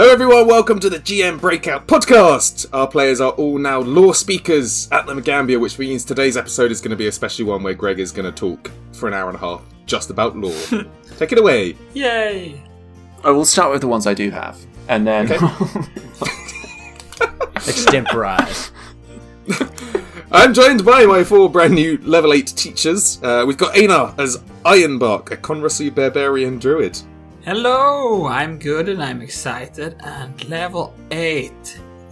Hello, everyone. Welcome to the GM Breakout Podcast. Our players are all now lore speakers at the Magaambya, which means today's episode is going to be a special one where Greg is going to talk for an hour and a half just about lore. Take it away. Yay! I will start with the ones I do have, and then Extemporize. I'm joined by my four brand new level 8 teachers. Uh, we've got Ejnar as Ironbark, a Conrasu barbarian druid. Hello, I'm good and I'm excited. And level 8.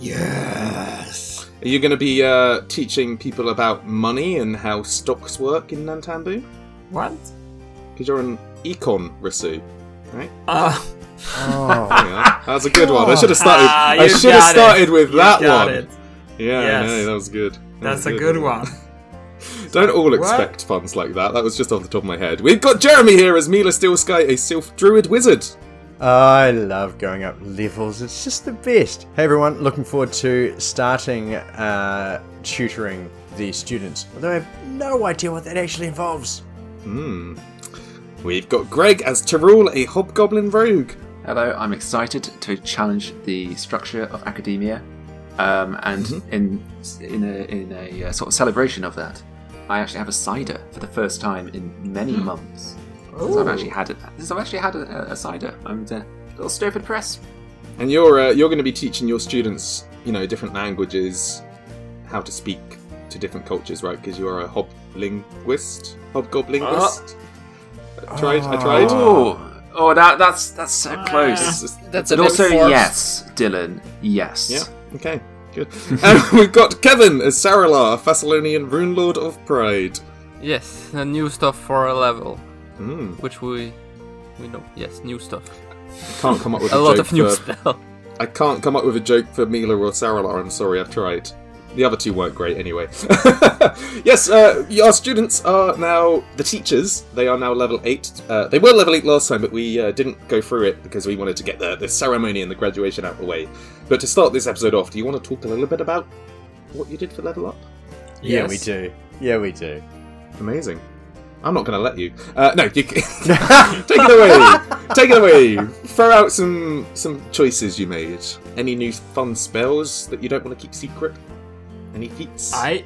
Yes! Are you going to be uh, teaching people about money and how stocks work in Nantambu? What? Because you're an econ Rasu, right? Uh, Oh. Yeah, that's a good one. I should have started. Ah, I should have got it. started with you that got one. It. Yeah, Yes. I know, that was good. That That's was a good one. Don't all What? expect puns like that. That was just off the top of my head. We've got Jeremy here as Mila Steelsky, a Sylph Druid Wizard. I love going up levels. It's just the best. Hey everyone, looking forward to starting uh, tutoring the students. Although I have no idea what that actually involves. Hmm. We've got Greg as Teh'Rull, a Hobgoblin Rogue. hello, I'm excited to challenge the structure of academia, um, and in in a, in a uh, sort of celebration of that, I actually have a cider for the first time in many hmm. months. Since I've actually had it. Since I've actually had a, a cider. I'm uh, a little Stupid Press. And you're uh, you're going to be teaching your students, you know, different languages, how to speak to different cultures, right? Because you're a hoblinguist, hobgoblinguist. I ah. tried. I tried. Oh, oh, that that's that's so ah. close. That's But a bit also, forced. yes, Dylan, yes. Yeah. Okay. Good. and we've got Keven as Saralar, a Thassilonian rune lord of pride. Yes, the new stuff for a level, Hmm. which we we know. Yes, new stuff. Can't come up with a, A lot joke of new for, spell. I can't come up with a joke for Mila or Saralar. I'm sorry, I've tried. The other two weren't great anyway. yes, uh, our students are now the teachers. They are now level eight. Uh, they were level eight last time, but we uh, didn't go through it because we wanted to get the, the ceremony and the graduation out of the way. But to start this episode off, do you want to talk a little bit about what you did for level up? Yeah, Yes. we do. Yeah, we do. Amazing. I'm not going to let you. Uh, no, you take it away. Take it away. Throw out some some choices you made. Any new fun spells that you don't want to keep secret? Any feats? I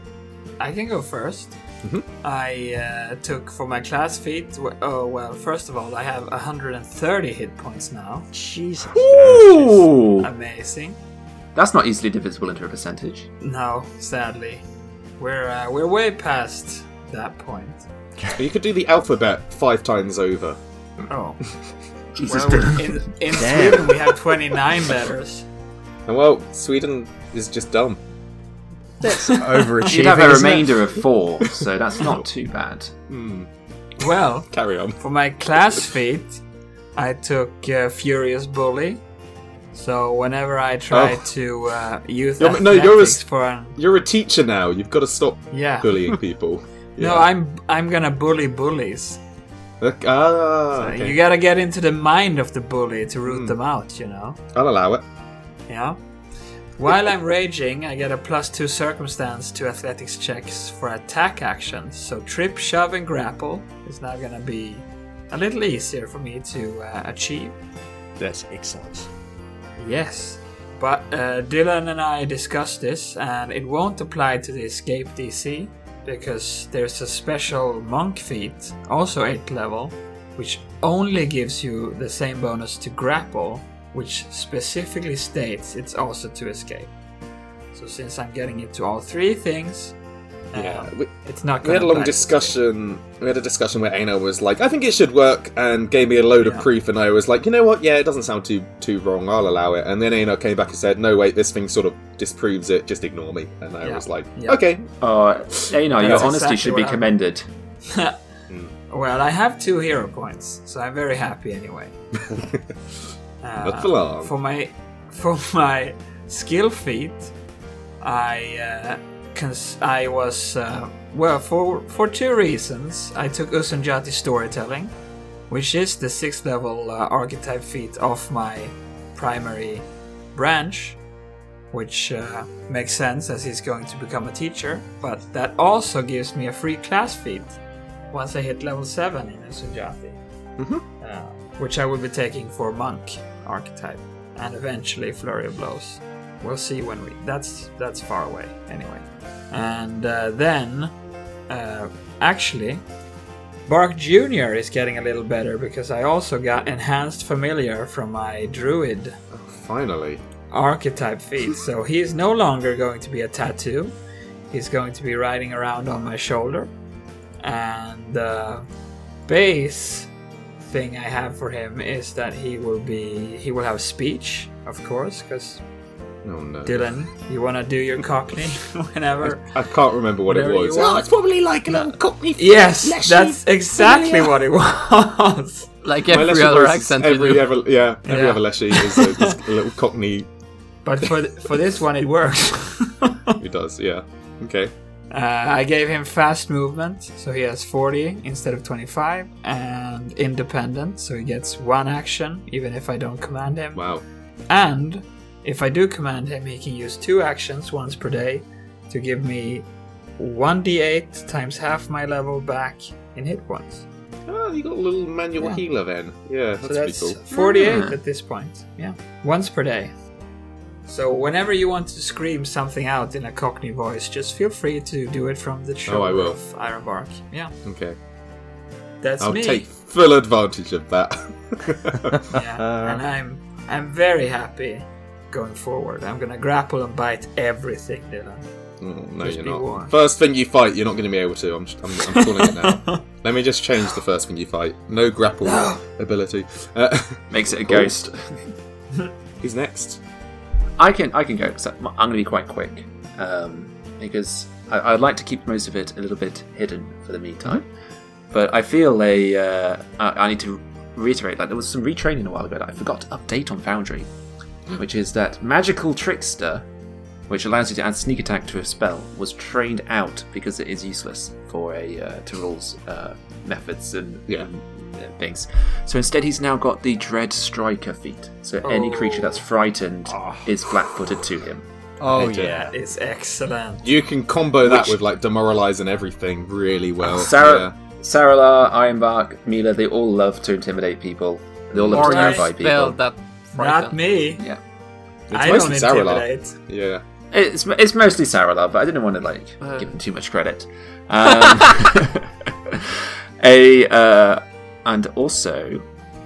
I can go 1st Mhm. I uh, took for my class feat. w- Oh well, first of all, I have 130 hit points now. Jesus. Ooh, Amazing. that's not easily divisible into a percentage. No, sadly, we're uh, we're way past that point. you could do the alphabet five times over. Oh, Jesus, well, in, in Sweden we have 29 letters. And well, Sweden is just dumb. That's overachieving. You'd have a isn't it? remainder of four, so that's not too bad. Hmm. Well, Carry on. for my class feat, I took uh, Furious Bully. So whenever I try Oh. to uh, use You're- no, you're a s- for an You're a teacher now. You've got to stop yeah. bullying people. No, I'm I'm gonna bully bullies. Okay. Ah, okay. You gotta get into the mind of the bully to root Hmm. them out. You know. I'll allow it. Yeah. While I'm raging, I get a plus two circumstance to athletics checks for attack actions. So trip, shove, and grapple is now gonna be a little easier for me to uh, achieve. That's excellent. Yes. But uh, Dylan and I discussed this, and it won't apply to the escape DC because there's a special monk feat, also 8th level, which only gives you the same bonus to grapple, which specifically states it's also to escape. So since I'm getting into all three things, Yeah. um, We, it's not we going had a long discussion. We had a discussion where Ejnar was like, "I think it should work," and gave me a load of proof, and I was like, "You know what? Yeah, it doesn't sound too too wrong. I'll allow it." And then Ejnar came back and said, "No, wait, this thing sort of disproves it. Just ignore me." And I Yeah. was like, Yeah. "Okay." You know, your honesty exactly should be what I- commended. Well, I have two hero points, so I'm very happy anyway. Uh, Not for long. For my for my skill feat, I uh, cons- I was uh, well for for two reasons. I took Uzunjati storytelling, which is the sixth level uh, archetype feat of my primary branch, which uh, makes sense as he's going to become a teacher. But that also gives me a free class feat once I hit level seven in Uzunjati, Mhm. uh, which I will be taking for monk archetype. and eventually Flurry of Blows. We'll see when we. That's that's far away anyway. And uh, then, uh, actually, Bark Junior is getting a little better because I also got enhanced familiar from my druid Finally. archetype feat. So he is no longer going to be a tattoo. He's going to be riding around on my shoulder. And the base thing I have for him is that he will be he will have speech, of course, because Oh no. Dylan, you want to do your Cockney whenever. I can't remember what it was. you. Oh, it's probably like a little cockney. Yes, fleshy that's exactly familiar. what it was. Like every other accent every you do. Ever, yeah, every Yeah. other Leshy is a, is a little cockney. But for th- for this one, it works. He does, yeah. Okay. Uh, I gave him fast movement, so he has 40 instead of 25, and independent, so he gets one action even if I don't command him. Wow. And if I do command him, he can use two actions once per day to give me 1d8 times half my level back in hit points. Oh, you got a little manual Yeah. healer then. Yeah, that's, so that's pretty cool. 48 Hmm. at this point. Yeah, once per day. So whenever you want to scream something out in a Cockney voice, just feel free to do it from the shoulder Oh, I will. of Ironbark. Yeah, Okay. that's I'll me. take full advantage of that. Yeah, and I'm I'm very happy going forward. I'm gonna grapple and bite everything, Dylan. Mm, no, Just you're not. warned. First thing you fight, you're not going to be able to. I'm, I'm, I'm calling it now. Let me just change the first thing you fight. No grapple ability. Uh, Makes it a ghost. who's next? I can I can go because I'm going to be quite quick um, because I, I'd like to keep most of it a little bit hidden for the meantime. But I feel a uh, I, I need to reiterate that there was some retraining a while ago that I forgot to update on Foundry, which is that magical trickster, which allows you to add sneak attack to a spell, was trained out because it is useless for a uh, Teh'Rull's uh, methods and, Yeah. and things. So instead, he's now got the Dread Striker feat. So any Oh. creature that's frightened is flat-footed to him. Oh Okay. yeah. it's excellent. You can combo that Which- with like demoralize and everything really well. Sarah, Saralar, Ironbark, Mila, they all love to intimidate people. They all love Or to you terrify people. that Not me. Yeah. Yeah. I It's don't mostly Saralar. intimidate. Yeah. It's, it's mostly Saralar, but I didn't want to like Uh. give him too much credit. Um, a uh, and also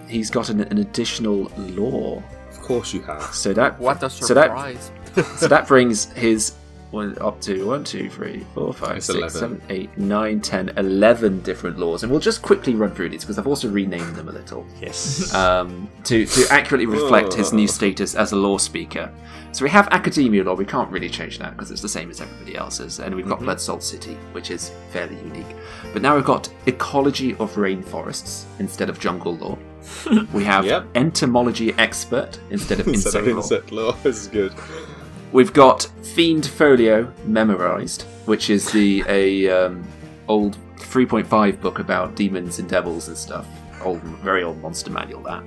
he's got an, an additional lore, Of course you have. so that What a so that surprise. so that brings his one up to one, two, three, four, five, It's six, 11. seven, eight, nine, ten, eleven different lores, and we'll just quickly run through these because I've also renamed them a little Yes. um, to to accurately reflect his Oh. new status as a lore speaker. So we have academia lore. We can't really change that because it's the same as everybody else's, and we've got Blood Salt City, which is fairly unique. But now we've got ecology of rainforests instead of jungle lore. We have Yep. entomology expert instead of Instead insect lore. insect lore. This is good. We've got Fiend Folio memorized, which is the a um, old 3.5 book about demons and devils and stuff. Old, very old monster manual. That.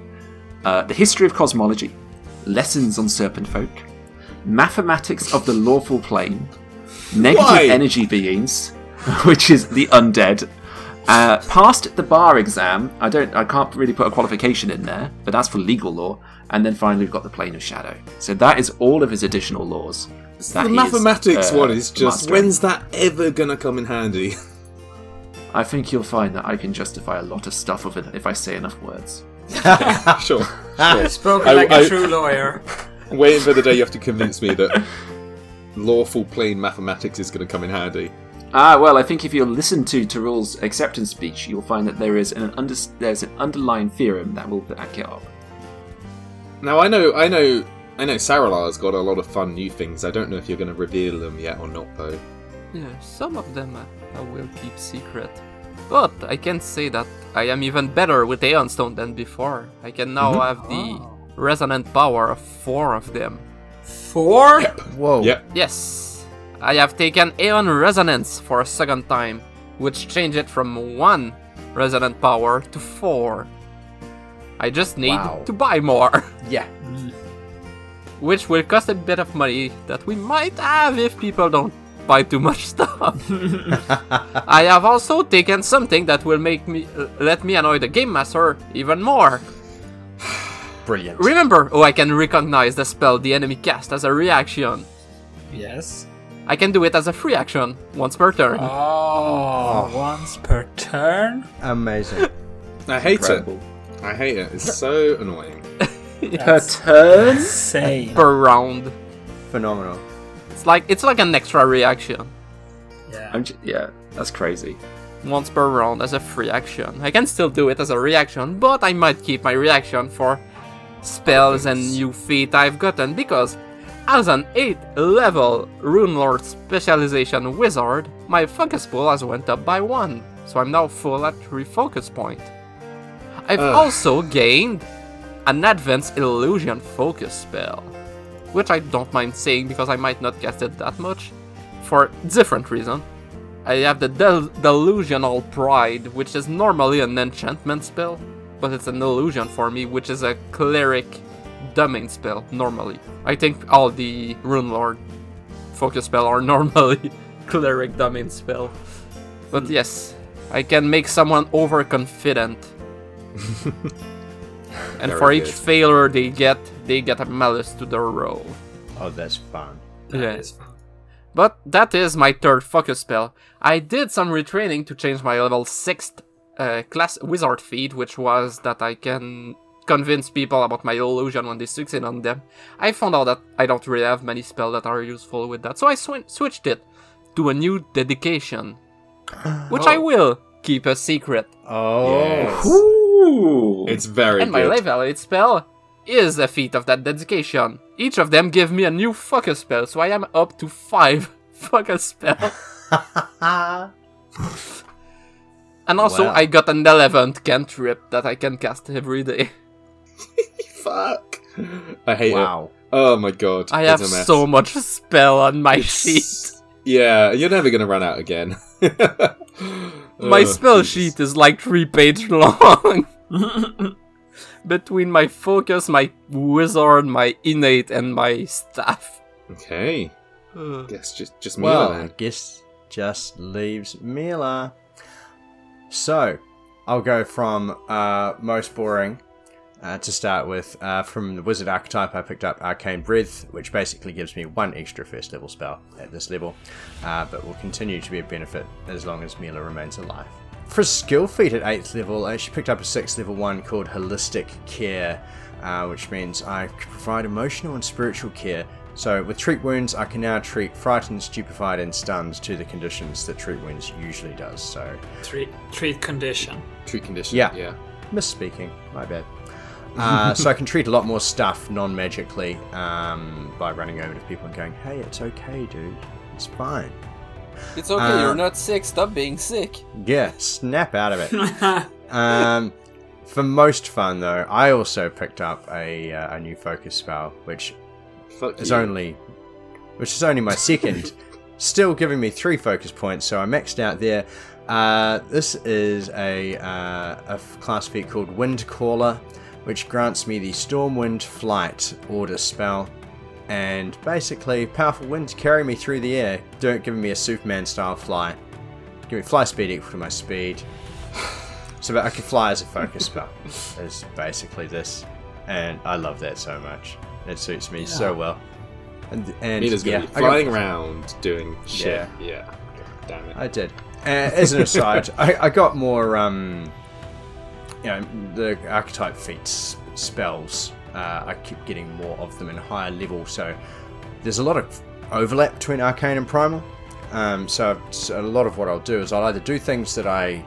Uh, the history of cosmology, lessons on serpent folk, mathematics of the lawful plane, negative Why? energy beings, which is the undead. Uh, passed the bar exam. I don't. I can't really put a qualification in there, but that's for legal lore. And then finally, we've got the plane of shadow. So that is all of his additional lores. That the he is, mathematics uh, one is just mastering. when's that ever gonna come in handy? I think you'll find that I can justify a lot of stuff with it if I say enough words. sure. Spoken I- like a I- true lawyer. Waiting for the day you have to convince me that lawful plane mathematics is gonna come in handy. Ah, well, I think if you listen to Teh'Rull's acceptance speech, you'll find that there is an under- there's an underlying theorem that will back it up. Now I know, I know, I know. Saralar's got a lot of fun new things. I don't know if you're going to reveal them yet or not, though. Yeah, some of them uh, I will keep secret. But I can say that I am even better with Aeon Stone than before. I can now Mm-hmm. have the resonant power of four of them. Four? Whoa. Yep. Yes, I have taken Aeon Resonance for a second time, which changed it from one resonant power to four. I just need Wow. to buy more, Yeah. which will cost a bit of money that we might have if people don't buy too much stuff. I have also taken something that will make me uh, let me annoy the game master even more. Brilliant. Remember, oh, I can recognize the spell the enemy cast as a reaction. Yes. I can do it as a free action once per turn. Oh, once per turn. Amazing. I hate Incredible. it. I hate it. It's so annoying. Per turn? Insane. per round. Phenomenal. It's like it's like an extra reaction. Yeah. I'm j- yeah, that's crazy. Once per round as a free action. I can still do it as a reaction, but I might keep my reaction for spells and new feat I've gotten because as an 8th level Rune Lord specialization wizard, my focus pool has went up by 1, so I'm now full at 3 focus point. I've Ugh. also gained an advanced illusion focus spell, which I don't mind saying because I might not cast it that much, for different reason. I have the Del- Delusional Pride, which is normally an enchantment spell, but it's an illusion for me, which is a cleric dumbing spell, normally. I think all the Rune Lord focus spell are normally cleric dumbing spell. But yes, I can make someone overconfident. and Very for each good. failure they get, they get a malice to their roll. Oh, that's fun. That Yeah. is fun. But that is my third focus spell. I did some retraining to change my level 6th uh, class wizard feat, which was that I can convince people about my illusion when they succeed on them. I found out that I don't really have many spells that are useful with that, so I swi- switched it to a new dedication, which I oh. will keep a secret. Oh. Yes. Ooh. It's very and my good. level 8 spell is a feat of that dedication. Each of them give me a new focus spell, so I am up to 5 focus spells. And also, Wow. I got an 11th cantrip that I can cast every day. Fuck. I hate it. wow. Oh my god. I have so much spell on my sheet. Yeah, you're never gonna run out again. My Oh, spell Jesus. sheet is like three pages long. Between my focus, my wizard, my innate, and my staff. Okay. Guess just just Well, Mila I guess just leaves Mila. So, I'll go from uh, most boring uh, to start with. Uh, from the wizard archetype, I picked up Arcane Breadth, which basically gives me one extra first level spell at this level, uh, but will continue to be a benefit as long as Mila remains alive. For skill feat at 8th level, I actually picked up a 6th level one called Holistic Care, uh, which means I can provide emotional and spiritual care. So, with treat wounds, I can now treat frightened, stupefied, and stunned to the conditions that treat wounds usually does. So, Treat, treat condition. Treat condition. Yeah. Yeah. misspeaking, my bad. Uh, so I can treat a lot more stuff non-magically um, by running over to people and going, "Hey, it's okay, dude. It's fine." It's okay, Uh, you're not sick, stop being sick. Yeah, snap out of it. um, for most fun though, I also picked up a uh, a new focus spell, which Fuck is you. only which is only my second, still giving me three focus points. So I maxed out there. Uh, this is a uh, a class feat called Wind Caller, which grants me the Stormwind Flight order spell. And basically, powerful winds carry me through the air, don't give me a Superman style fly. Give me fly speed equal to my speed. So that I can fly as a focus spell. Is basically this, and I love that so much. It suits me so well. And and Mila's gonna yeah, be I got- flying around doing shit. Yeah. Yeah. Damn it. I did. Uh, as an aside, I, I got more, um, you know, the archetype feats spells. Uh, I keep getting more of them in higher level, so there's a lot of overlap between arcane and primal. Um, so, a lot of what I'll do is I'll either do things that I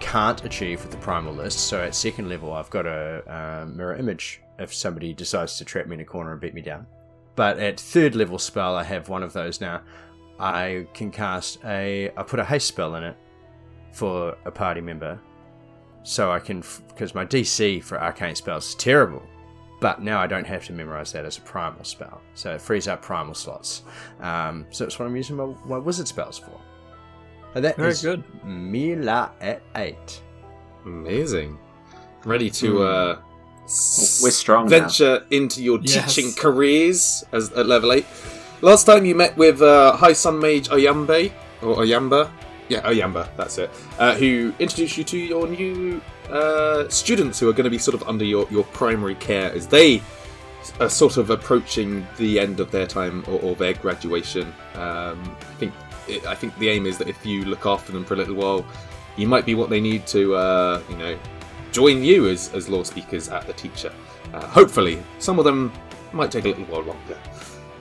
can't achieve with the primal list. So at second level, I've got a mirror image if somebody decides to trap me in a corner and beat me down. But at third level spell, I have one of those now. I can cast a. I put a haste spell in it for a party member, so I can because my DC for arcane spells is terrible. But now I don't have to memorize that as a primal spell, so it frees up primal slots. Um, so that's what I'm using my, my wizard spells for. And that Very is good. Mila at eight. Amazing. Ready to uh We're strong now. venture into your Yes. teaching careers as at level 8. Last time you met with uh, High Sun Mage Oyambe or Oyamba. Yeah, Oyamba, that's it. Uh, who introduced you to your new uh, students who are going to be sort of under your, your primary care as they are sort of approaching the end of their time or, or their graduation. Um, I think it, I think the aim is that if you look after them for a little while, you might be what they need to, uh, you know, join you as, as lore speakers at the teacher. Uh, hopefully, some of them might take a little while longer.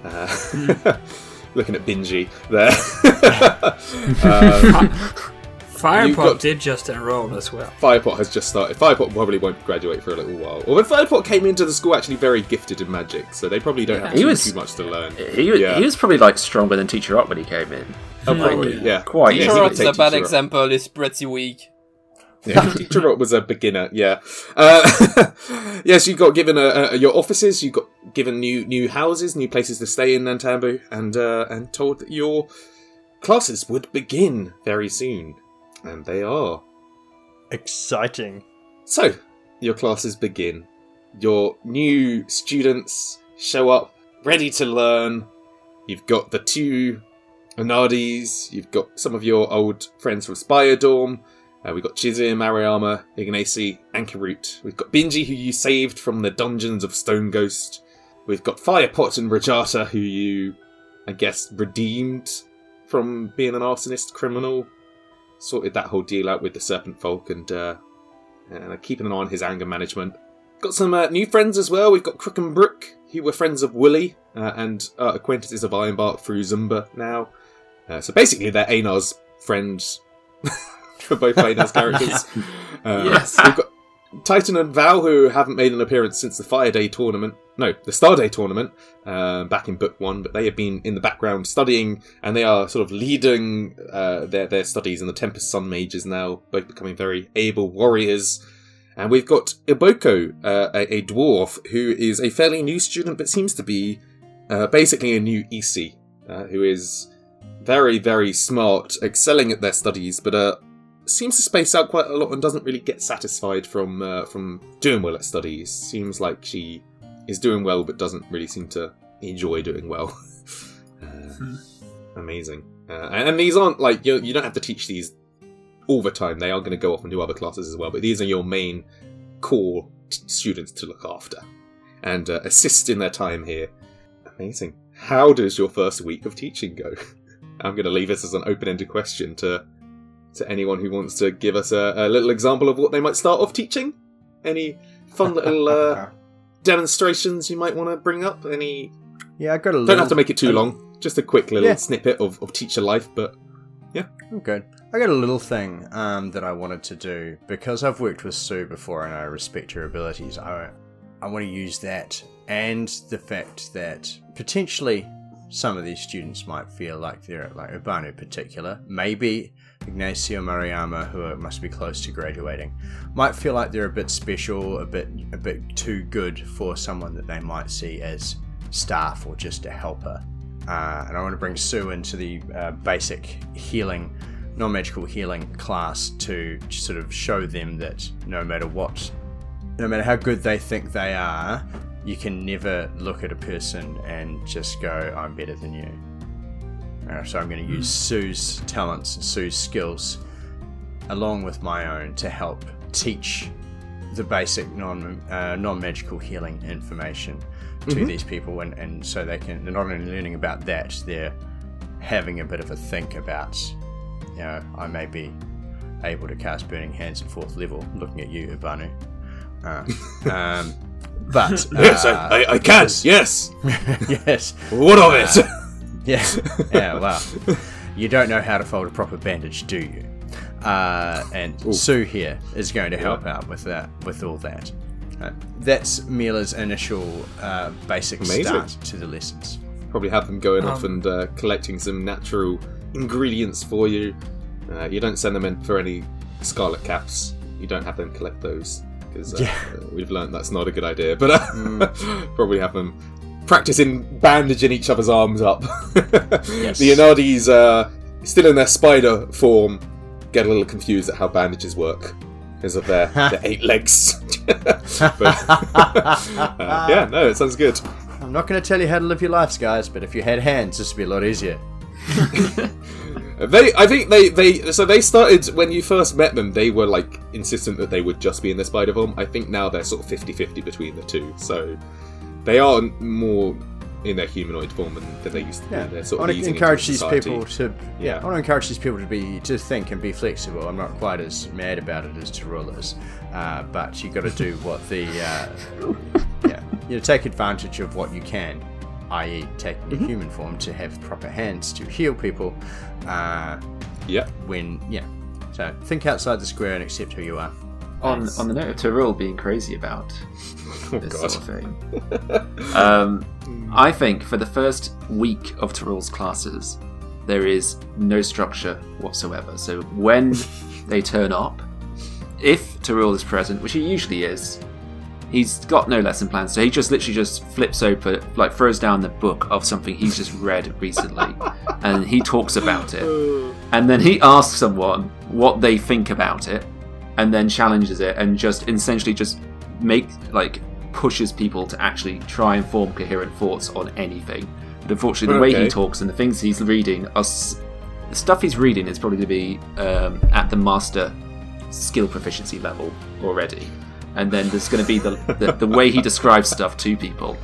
Looking at Binji there. um, Firepot got- did just enroll as well. Firepot has just started. Firepot probably won't graduate for a little while. Although Firepot came into the school actually very gifted in magic, so they probably don't have He too, was- too much to learn. He, was- Yeah. he was probably like stronger than Teacher Up when he came in. Oh, probably, yeah. Quite Yeah, easy. he Sure, would it's take a bad Teacher Up. example. Is pretty weak. Yeah, Teacher Rock was a beginner. Yeah. Uh, yes, you got given a, a, your offices. You got given new new houses, new places to stay in Nantambu, and uh, and told that your classes would begin very soon, and they are. Exciting. So, your classes begin. Your new students show up, ready to learn. You've got the two Anadis. you've got some of your old friends from Spire Dorm. Uh, we've got Chizim, Ariyama, Ignacy, and Karut. We've got Binji, who you saved from the dungeons of Stone Ghost. We've got Firepot and Rajata, who you, I guess, redeemed from being an arsonist criminal. Sorted that whole deal out with the Serpent Folk and uh, and keeping an eye on his anger management. Got some uh, new friends as well. We've got Crook and Brook, who were friends of Wooly uh, and uh, acquaintances of Ironbark through Zumba now. Uh, so basically, they're Ejnar's friends for both Ejnar's characters. Uh, Yes. We've got Titan and Val, who haven't made an appearance since the Fire Day tournament. No, the Star Day tournament uh, back in Book One, but they have been in the background studying, and they are sort of leading uh, their their studies in the Tempest Sun Mages now, both becoming very able warriors. And we've got Iboko, uh, a, a dwarf who is a fairly new student, but seems to be uh, basically a new EC, uh, who is very, very smart, excelling at their studies, but uh, seems to space out quite a lot and doesn't really get satisfied from uh, from doing well at studies. Seems like she is doing well, but doesn't really seem to enjoy doing well. uh, amazing. Uh, and, and these aren't like you. You don't have to teach these all the time. They are going to go off and do other classes as well. But these are your main core t- students to look after and uh, assist in their time here. Amazing. How does your first week of teaching go? I'm going to leave this as an open-ended question to to anyone who wants to give us a, a little example of what they might start off teaching. Any fun little uh, demonstrations you might want to bring up? Any? Yeah, I got a little. Don't have to make it too long. Just a quick little Yeah. snippet of, of teacher life, but yeah, I'm good. I got a little thing um, that I wanted to do because I've worked with Sue before and I respect her abilities. I I want to use that and the fact that potentially some of these students might feel like they're at like Urbano in particular, maybe Ignacio Mariama, who must be close to graduating, might feel like they're a bit special, a bit a bit too good for someone that they might see as staff or just a helper. Uh, and I want to bring Sue into the uh, basic healing, non magical healing class to sort of show them that no matter what, no matter how good they think they are, you can never look at a person and just go, I'm better than you. Uh, so I'm going to use Sue's talents and Sue's skills along with my own to help teach the basic non uh, non magical healing information to these people, and, and so they can they're not only learning about that, they're having a bit of a think about, you know, I may be able to cast Burning Hands at fourth level. Looking at you, Ubanu. Uh, um, but yes, uh, I, I, I can. Yes. yes, What of it? Yeah, yeah. Well, you don't know how to fold a proper bandage, do you? Uh, and Sue here is going to help out with that, with all that. Uh, that's Mila's initial uh, basic Amazing. start to the lessons. Probably have them going off Um, and uh, collecting some natural ingredients for you. Uh, you don't send them in for any scarlet caps. You don't have them collect those because uh, Yeah. uh, we've learned that's not a good idea. But uh, probably have them practicing bandaging each other's arms up. Yes. The Anadis, uh, still in their spider form, get a little confused at how bandages work because of their, their eight legs. but, uh, yeah, no, it sounds good. I'm not going to tell you how to live your lives, guys, but if you had hands, this would be a lot easier. They, I think they, they, so they started when you first met them. They were like insistent that they would just be in the spider form. I think now they're sort of 50-50 between the two. So they are more in their humanoid form than, they used to Yeah, be. They're I sort of want to encourage these people to. Yeah, Yeah. I want to encourage these people to be to think and be flexible. I'm not quite as mad about it as Teh'Rull is, uh, but you've got to do what the. Uh, yeah, you know, take advantage of what you can, i.e., taking Mm-hmm. a human form to have proper hands to heal people. Uh, Yeah, when yeah, so think outside the square and accept who you are. On on the note of Teh'Rull being crazy about oh this god. sort of thing, um, I think for the first week of Teh'Rull's classes, there is no structure whatsoever. So when they turn up, if Teh'Rull is present, which he usually is, he's got no lesson plan. So he just literally just flips open, like throws down the book of something he's just read recently, and he talks about it. and then he asks someone what they think about it and then challenges it and just essentially just make like pushes people to actually try and form coherent thoughts on anything. But unfortunately the way he talks and the things he's reading are s- the stuff he's reading is probably to be um, at the master skill proficiency level already. And then there's going to be the, the the way he describes stuff to people.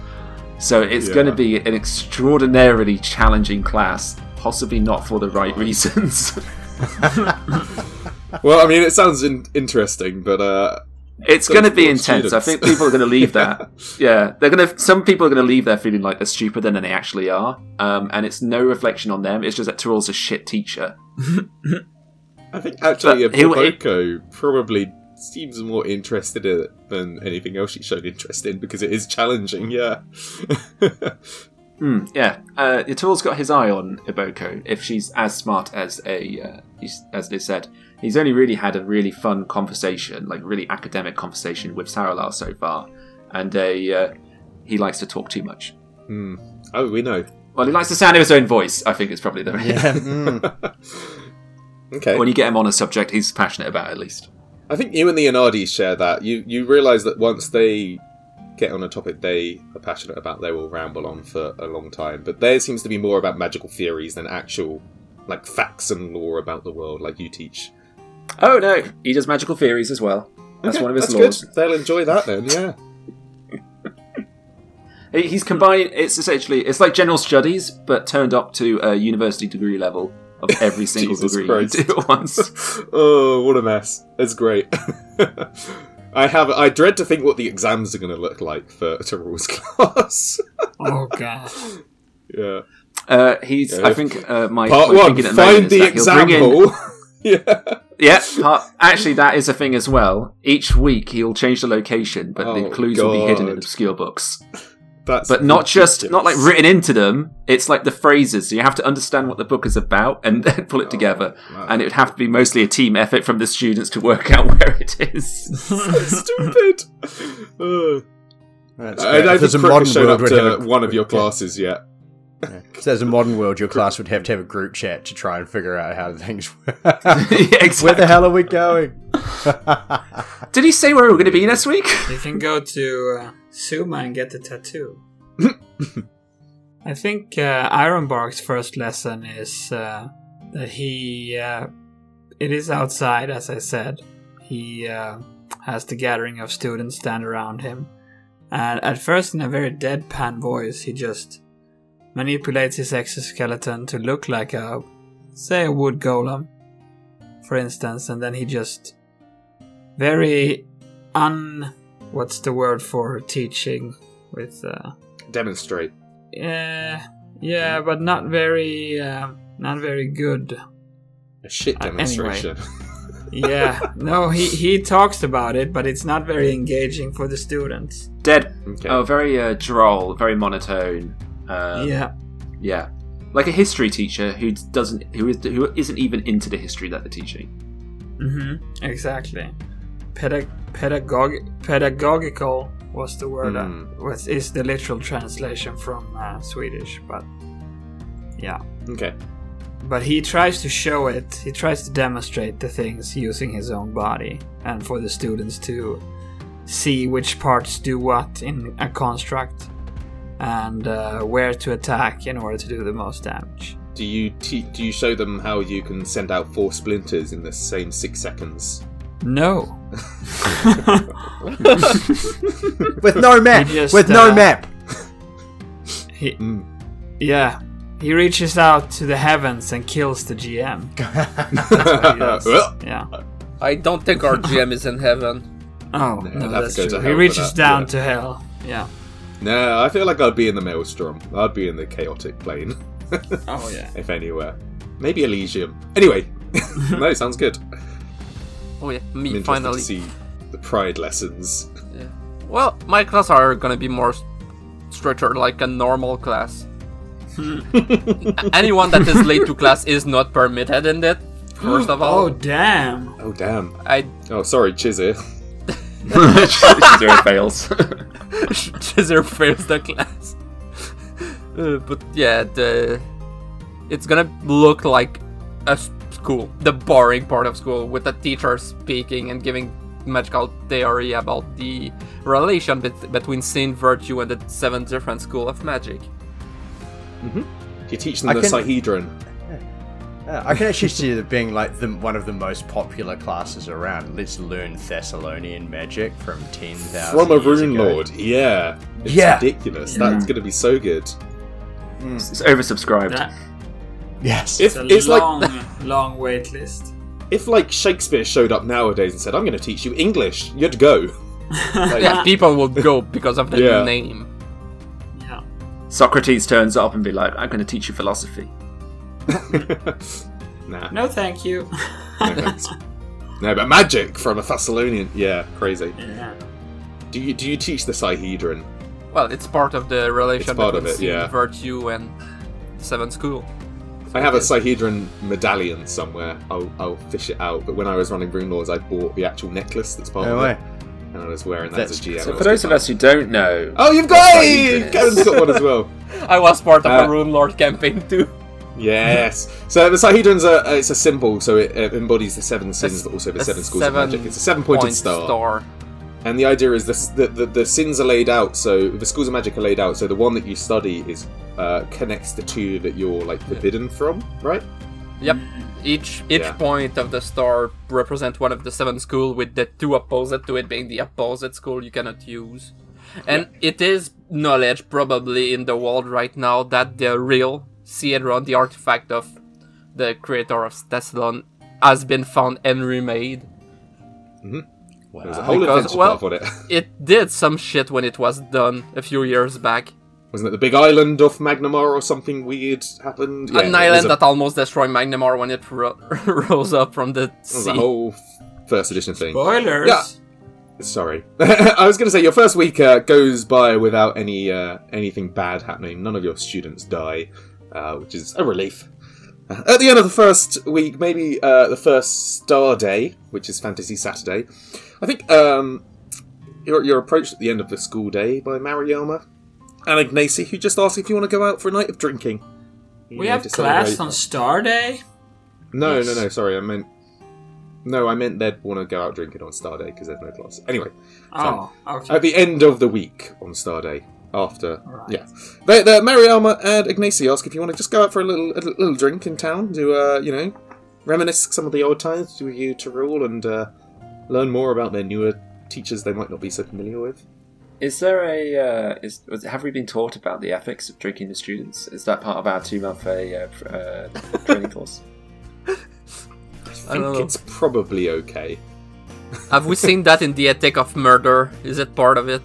So it's Yeah. going to be an extraordinarily challenging class possibly not for the right reasons Well, I mean, it sounds in- interesting, but uh, It's going to be intense. students. I think people are going to leave that. yeah, they're going to. Some people are going to leave there feeling like they're stupider than they actually are. Um, and it's no reflection on them. It's just that Teh'Rull's a shit teacher. I think actually Iboko probably seems more interested in it than anything else she showed interest in because it is challenging. Yeah. Hmm, yeah, uh, Teh'Rull's got his eye on Iboko. If she's as smart as a, uh, as they said, he's only really had a really fun conversation, like really academic conversation with Saralar so far, and a, uh, he likes to talk too much. Hmm. Oh, we know. Well, he likes the sound of his own voice. I think it's probably the Yeah. mm. Okay. when you get him on a subject he's passionate about at least. I think you and the Anadis share that. You you realise that once they get on a topic they are passionate about, they will ramble on for a long time. But theirs seems to be more about magical theories than actual like facts and lore about the world, like you teach. Oh no, he does magical theories as well. That's Okay, one of his lores. Good. They'll enjoy that then. Yeah. He's combined. It's essentially it's like general studies, but turned up to a university degree level of every single degree Christ. you do at once. oh, what a mess! It's great. I have. I dread to think what the exams are going to look like for Teh'Rull's class. Oh god. yeah. Uh, he's. Yeah. I think uh, my Part my one: the find the that in- example. yeah. Yeah, part, actually, that is a thing as well. Each week he'll change the location, but the Oh, clues will be hidden in God. obscure books. That's But not just not like ridiculous. written into them. It's like the phrases. So you have to understand what the book is about and then pull it together. wow. And it would have to be mostly a team effort from the students to work out where it is. stupid. Uh, That's I, great. I If there's a think Crook modern has shown world, up we'd have to a- one of your classes yet. If as a modern world, your class would have to have a group chat to try and figure out how things work. yeah, Where the hell are we going? Did he say where we're going to be next week? You can go to uh, Suma and get the tattoo. I think uh, Ironbark's first lesson is uh, that he. Uh, it is outside, as I said. He uh, has the gathering of students stand around him. And at first, in a very deadpan voice, he just manipulates his exoskeleton to look like a, say, a wood golem, for instance, and then he just very un what's the word for teaching with uh Demonstrate. yeah yeah but not very uh, not very good A shit Uh, anyway. demonstration. yeah no he he talks about it but it's not very engaging for the students Dead. okay. Oh, very uh, droll, very monotone. Um, yeah yeah, like a history teacher who doesn't, who is, who isn't even into the history that they're teaching. mm-hmm exactly Pedag- pedagog- pedagogical was the word uh, Hmm. was is the literal translation from uh, swedish but yeah okay. But he tries to show it, he tries to demonstrate the things using his own body, and for the students to see which parts do what in a construct, and uh, where to attack in order to do the most damage. Do you te- do you show them how you can send out four splinters in the same six seconds? No. With no map. Just, With no uh, map. He, Mm. yeah. He reaches out to the heavens and kills the GM. Well, Yeah. I don't think our GM is in heaven. Oh, Yeah, no, that's to go to true. He reaches down yeah. to hell. Yeah. No, I feel like I'd be in the maelstrom. I'd be in the chaotic plane, Oh, yeah. if anywhere. Maybe Elysium. Anyway, no, sounds good. Oh yeah, I'm me interested finally. to see the pride lessons. Yeah. Well, my class are gonna be more structured like a normal class. Anyone that is late to class is not permitted in it. First of all. Oh, damn. Oh damn. I Oh, sorry, Chizzy. Zero fails. Chizzer fails the class. Uh, but yeah, the it's gonna look like a school, the boring part of school, with the teacher speaking and giving magical theory about the relation bet- between sin, virtue, and the seven different school of magic. You teach them I the can- Sihedron. I can actually see it being like the, one of the most popular classes around. Let's learn Thassilonian magic from 10,000 From a years rune ago. lord. Yeah. It's Yeah. ridiculous. That's going to be so good. Hmm. it's oversubscribed. That, Yes. If it's a it's like long, long wait list. if like Shakespeare showed up nowadays and said, "I'm going to teach you English," you'd go. Like, Yeah, people will go because of the Yeah. name. Yeah. Socrates turns up and be like, "I'm going to teach you philosophy." nah. No, thank you. no thanks. No, but magic from a Thassilonian. Yeah, crazy. yeah. Do you do you teach the Sihedron? Well, it's part of the relation part between of it, yeah. virtue, and seventh school. I have a Sihedron medallion somewhere. I'll, I'll fish it out. But when I was running Runelords, I bought the actual necklace that's part No of way. it, and I was wearing that That's- as a GM. So for those of us who don't know, oh, you've got Sihedron it! is- Garen's got one as well. I was part of Uh, a Rune Lord campaign too. Yes. So the Sihedron's a it's a symbol, so it embodies the seven sins, but also the seven schools seven of magic. It's a seven-pointed Point star. star. And the idea is this, the, the the sins are laid out. So the schools of magic are laid out. So the one that you study is uh, connects the two that you're like forbidden from, right? Yep. Each each Yeah. point of the star represent one of the seven school, with the two opposite to it being the opposite school you cannot use. And it is knowledge probably in the world right now that the real Sihedron, the artifact of the creator of Thassilon, has been found and remade. There's a whole Because, well- path it. It did some shit when it was done a few years back. Wasn't it the big island of Magnimar or something weird happened? Yeah, An there's island a, that almost destroyed Magnimar when it ro- rose up from the sea. a whole first edition thing. Spoilers. Yeah. Sorry, I was going to say your first week uh, goes by without any uh, anything bad happening. None of your students die, uh, which is a relief. Uh, at the end of the first week, maybe uh, the first star day, which is Fantasy Saturday, I think um, you're, you're approached at the end of the school day by Mariama and Ignacy, who just asked if you want to go out for a night of drinking. We You have know, to class celebrate- on Star Day. No, Yes. no, no. Sorry, I meant. No, I meant they'd want to go out drinking on Star Day because there's no class. Anyway, Oh, okay. at the end of the week on Star Day, after Right. yeah, they, they, Mariama and Ignacy ask if you want to just go out for a little a little drink in town to uh, you know reminisce some of the old times, do you to rule and uh, learn more about their newer teachers they might not be so familiar with. Is there a uh, is was- have we been taught about the ethics of drinking the students? Is that part of our two month uh, pr- uh, training course? I think know. it's probably okay. Have we seen that in the ethic of murder? Is it part of it?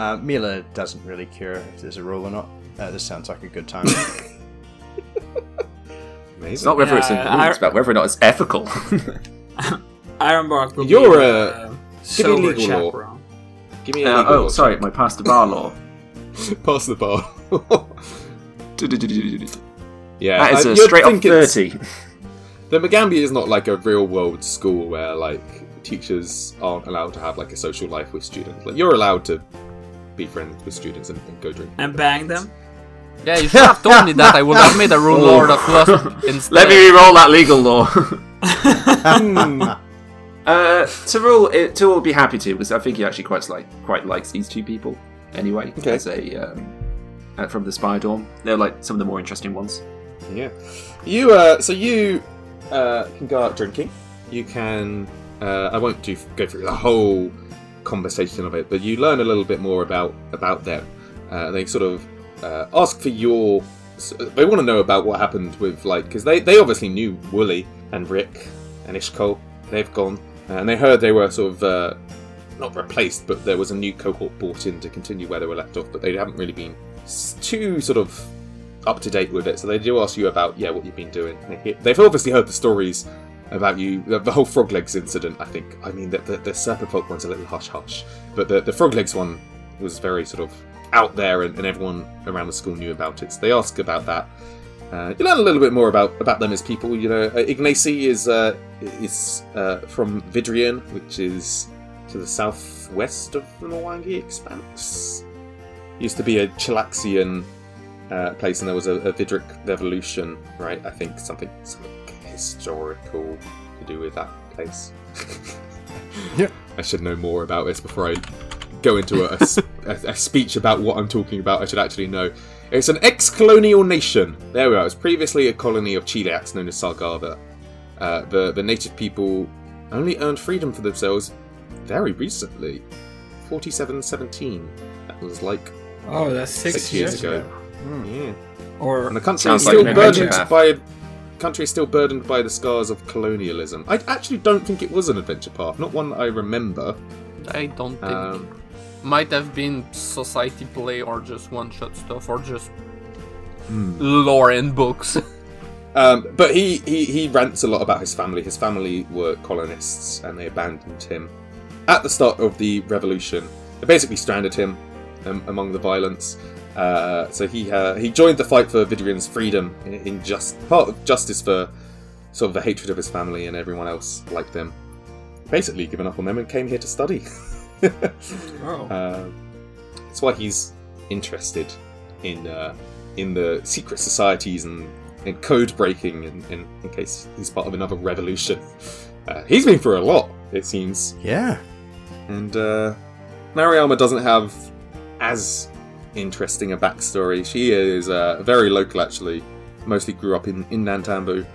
Uh, Mila doesn't really care if there's a rule or not. Uh, this sounds like a good time. It's not whether it's in Yeah, the I- it's about whether or not it's ethical. Ironbark will You're, be uh, uh, give me sober legal lore. chaperone. Give me a Uh, legal oh, lore sorry, my past the bar lore. pass the bar. yeah, That is I- a you'd straight off think it's- thirty. The Magaambya is not like a real world school where like teachers aren't allowed to have like a social life with students. Like you're allowed to be friends with students and, and go drink. And bang them. Yeah, you should have told me that. I would have made a rune lord of lust instead. Let me re-roll that legal lore. Uh, Teh'Rull, it, Teh'Rull would be happy to because I think he actually quite like quite likes these two people anyway Okay. as a um, uh, from the spy Dorm. They're like some of the more interesting ones. Yeah. You uh so you uh can go out drinking. You can uh I won't do go through the whole conversation of it, but you learn a little bit more about about them. Uh, they sort of uh, ask for your they want to know about what happened with like because they they obviously knew Wooly and Rick and Ishkol. They've gone and they heard they were sort of uh, not replaced, but there was a new cohort brought in to continue where they were left off. But they haven't really been too sort of up to date with it. So they do ask you about yeah what you've been doing. They They've obviously heard the stories about you, the, whole frog legs incident. I think. I mean the the, the serpent folk one's a little hush hush, but the the frog legs one was very sort of out there, and, and everyone around the school knew about it. So they ask about that. Uh, you learn a little bit more about, about them as people. You know, uh, Ignacy is uh, is uh, from Vidrian, which is to the southwest of the Mwangi Expanse. Used to be a Chelaxian uh, place, and there was a, a Vidric revolution, right? I think something something historical to do with that place. Yeah. I should know more about this before I go into a a speech about what I'm talking about. I should actually know. It's an ex-colonial nation. There we are. It was previously a colony of Cheliax known as Sargava. Uh, the the native people only earned freedom for themselves very recently, 4717. That was like Oh, that's six, six, years, ago. Yeah. Or And the country Sounds is like still an burdened by country is still burdened by the scars of colonialism. I actually don't think it was an adventure path, not one I remember. I don't think. Um, Might have been society play or just one shot stuff or just Hmm. lore in books. Um, but he, he, he rants a lot about his family. His family were colonists and they abandoned him at the start of the revolution. They basically stranded him um, among the violence. Uh, so he uh, he joined the fight for Vidrian's freedom in, in just part of justice for sort of the hatred of his family and everyone else like them. Basically, given up on them and came here to study. oh, Uh, that's why he's interested in uh, in the secret societies and, and code breaking, in, in, in case he's part of another revolution. Uh, he's been through a lot, it seems, Yeah. and uh, Mariama doesn't have as interesting a backstory. She is uh, very local, actually. Mostly grew up in, in Nantambu.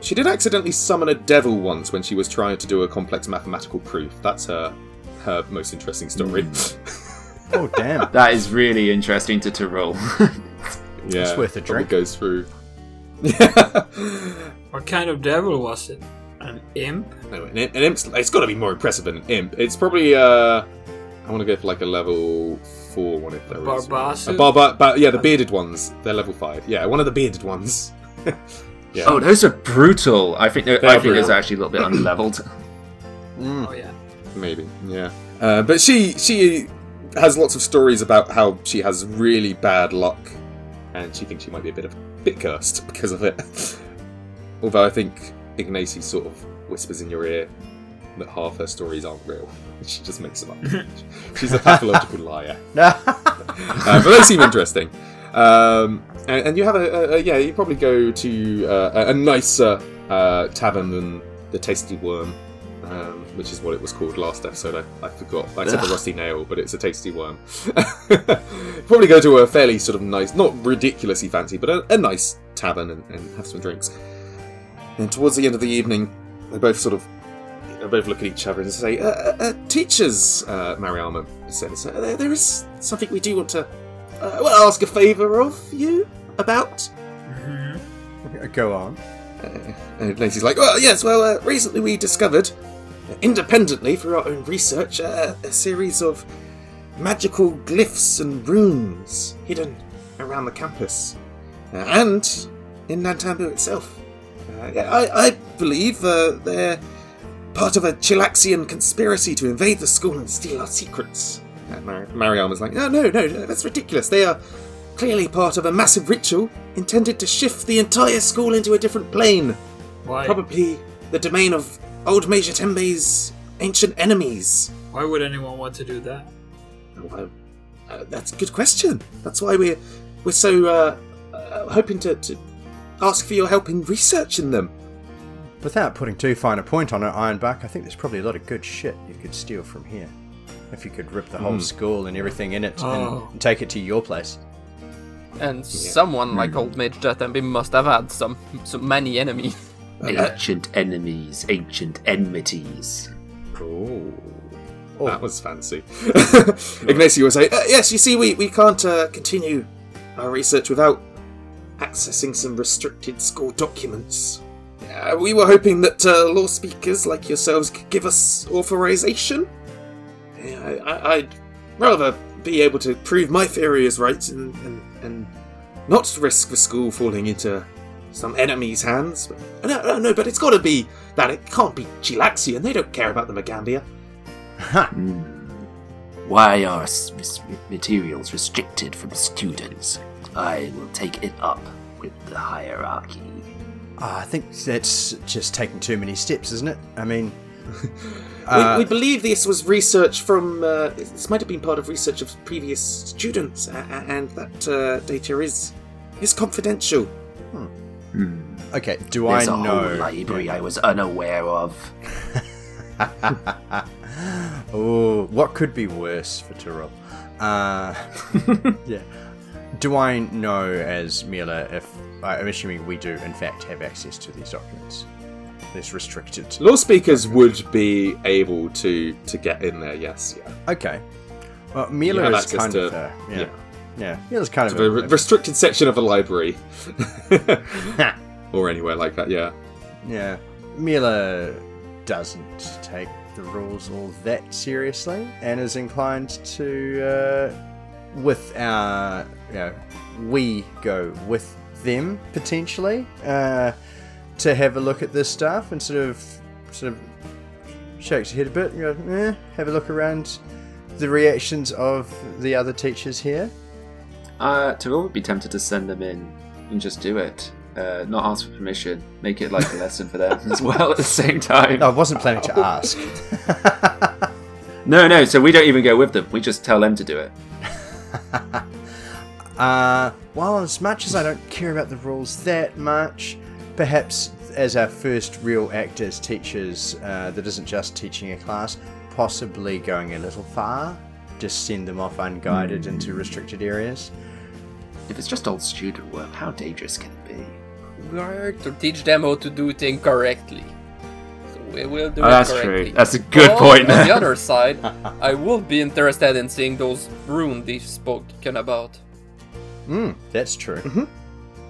She did accidentally summon a devil once when she was trying to do a complex mathematical proof. That's her her most interesting story. Oh, damn. That is really interesting to, to roll. Yeah, It's worth a probably drink. goes through. what kind of devil was it? An imp? No, an, imp- an imp's, it's got to be more impressive than an imp. It's probably uh, I want to go for like a level four one if there is. Barbazu? A barba, but yeah, the bearded ones. They're level five. Yeah, one of the bearded ones. yeah. oh, those are brutal. I think they're, They I are think those brutal. are actually a little bit unleveled. Oh yeah. maybe. Yeah. Uh, but she she has lots of stories about how she has really bad luck, and she thinks she might be a bit of a bit cursed because of it. Although I think Ignacy sort of whispers in your ear that half her stories aren't real. She just makes them up. She's a pathological liar. uh, but they seem interesting. Um, and, and you have a, a, a yeah, you probably go to uh, a, a nicer uh, tavern than the Tasty Worm, um, which is what it was called last episode. I, I forgot. I said the Rusty Nail, but it's a Tasty Worm. probably go to a fairly sort of nice, not ridiculously fancy, but a, nice tavern and, and have some drinks. And towards the end of the evening, they both sort of they both look at each other and say, uh, uh, uh, "Teachers," uh, Mariama says, uh, there- "There is something we do want to uh, well, ask a favour of you about." hmm Go on. Uh, and Lacey's like, "Well, yes. Well, uh, recently we discovered, independently through our own research, uh, a series of magical glyphs and runes hidden around the campus, uh, and in Nantambu itself. Uh, yeah, I, I believe uh, they're part of a Chelaxian conspiracy to invade the school and steal our secrets." Mar- Mariama's like, "No, no, no, no, that's ridiculous. They are." Clearly part of a massive ritual intended to shift the entire school into a different plane. Why? Probably the domain of old Mage Jatembe's ancient enemies. Why would anyone want to do that? Uh, uh, that's a good question. That's why we're we're so uh, uh, hoping to, to ask for your help in researching them. Without putting too fine a point on it, Ironbark, I think there's probably a lot of good shit you could steal from here. If you could rip the whole Hmm. school and everything in it Oh. and take it to your place. And someone like old Mage Jatembe must have had some so many enemies. Ancient enemies, ancient enmities. Oh, that was fancy. Ignacio will say, uh, "Yes, you see, we we can't uh, continue our research without accessing some restricted school documents. Uh, we were hoping that uh, lore speakers like yourselves could give us authorization. I, I'd rather be able to prove my theory is right and, and, and not risk the school falling into some enemy's hands. But, no, no, no, but it's got to be that. It can't be Chelaxian. They don't care about the Magaambya. Why are materials restricted from students? I will take it up with the hierarchy. Ah, I think that's just taking too many steps, isn't it? I mean, we, uh, we believe this was research from. Uh, this might have been part of research of previous students, a- a- and that uh, data is is confidential. Hmm. okay. Do There's I a know? whole library I was unaware of. oh, what could be worse for Teh'Rull? Uh, yeah. Do I know, as Mila, if I'm assuming we do, in fact, have access to these documents? This restricted. Lore speakers would be able to to get in there. Yes, yeah. Okay. Well, Mila is kind to- of a, yeah. yeah. yeah. Mila's kind of a, re- restricted section of a library, or anywhere like that. Yeah. Yeah. Mila doesn't take the rules all that seriously and is inclined to, uh, with our, you know, we go with them potentially uh, to have a look at this stuff and sort of, sort of shakes her head a bit and goes, eh, have a look around the reactions of the other teachers here. Uh, Teh'Rull would be tempted to send them in and just do it. Uh, not ask for permission. Make it like a lesson for them as well at the same time. I wasn't planning to ask. No, no, so we don't even go with them. We just tell them to do it. Uh, well, as much as I don't care about the rules that much, perhaps as our first real act as teachers uh, that isn't just teaching a class, possibly going a little far, just send them off unguided into restricted areas. If it's just old student work, how dangerous can it be? We are to teach them how to do things correctly. So we will do Oh, it that's correctly. true. That's a good But point. on the other side, I would be interested in seeing those runes they spoken about. Hmm, that's true.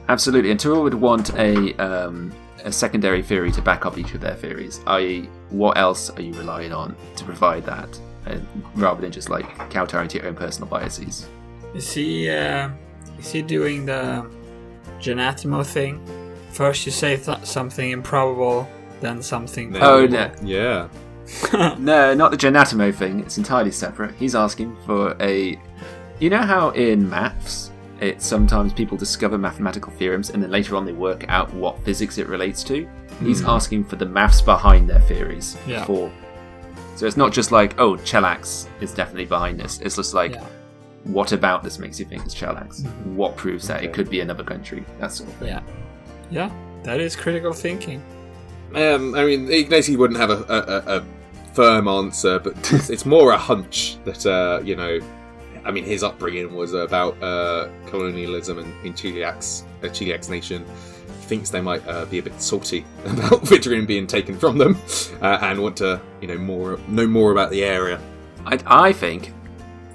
Absolutely, and Teh'Rull would want a um, a secondary theory to back up each of their theories. I.e., what else are you relying on to provide that, uh, rather than just like kowtowing to your own personal biases? Is he uh, is he doing the Genatimo thing? First you say th- something improbable, then something. Oh, no. Yeah. No, not the Genatimo thing. It's entirely separate. He's asking for a. You know how in maths, it sometimes people discover mathematical theorems and then later on they work out what physics it relates to. He's asking for the maths behind their theories. Yeah. For so it's not just like oh Cheliax is definitely behind this. It's just like Yeah. what about this makes you think it's Cheliax? What proves that it could be another country? That sort of thing. Yeah, yeah, that is critical thinking. Um, I mean, Ignacy wouldn't have a, a, a, a firm answer, but it's, it's more a hunch that, uh, you know, I mean, his upbringing was about uh, colonialism in, in Cheliax, uh, Cheliax nation. He thinks they might uh, be a bit salty about Vidrian being taken from them uh, and want to, you know, more know more about the area. I, I think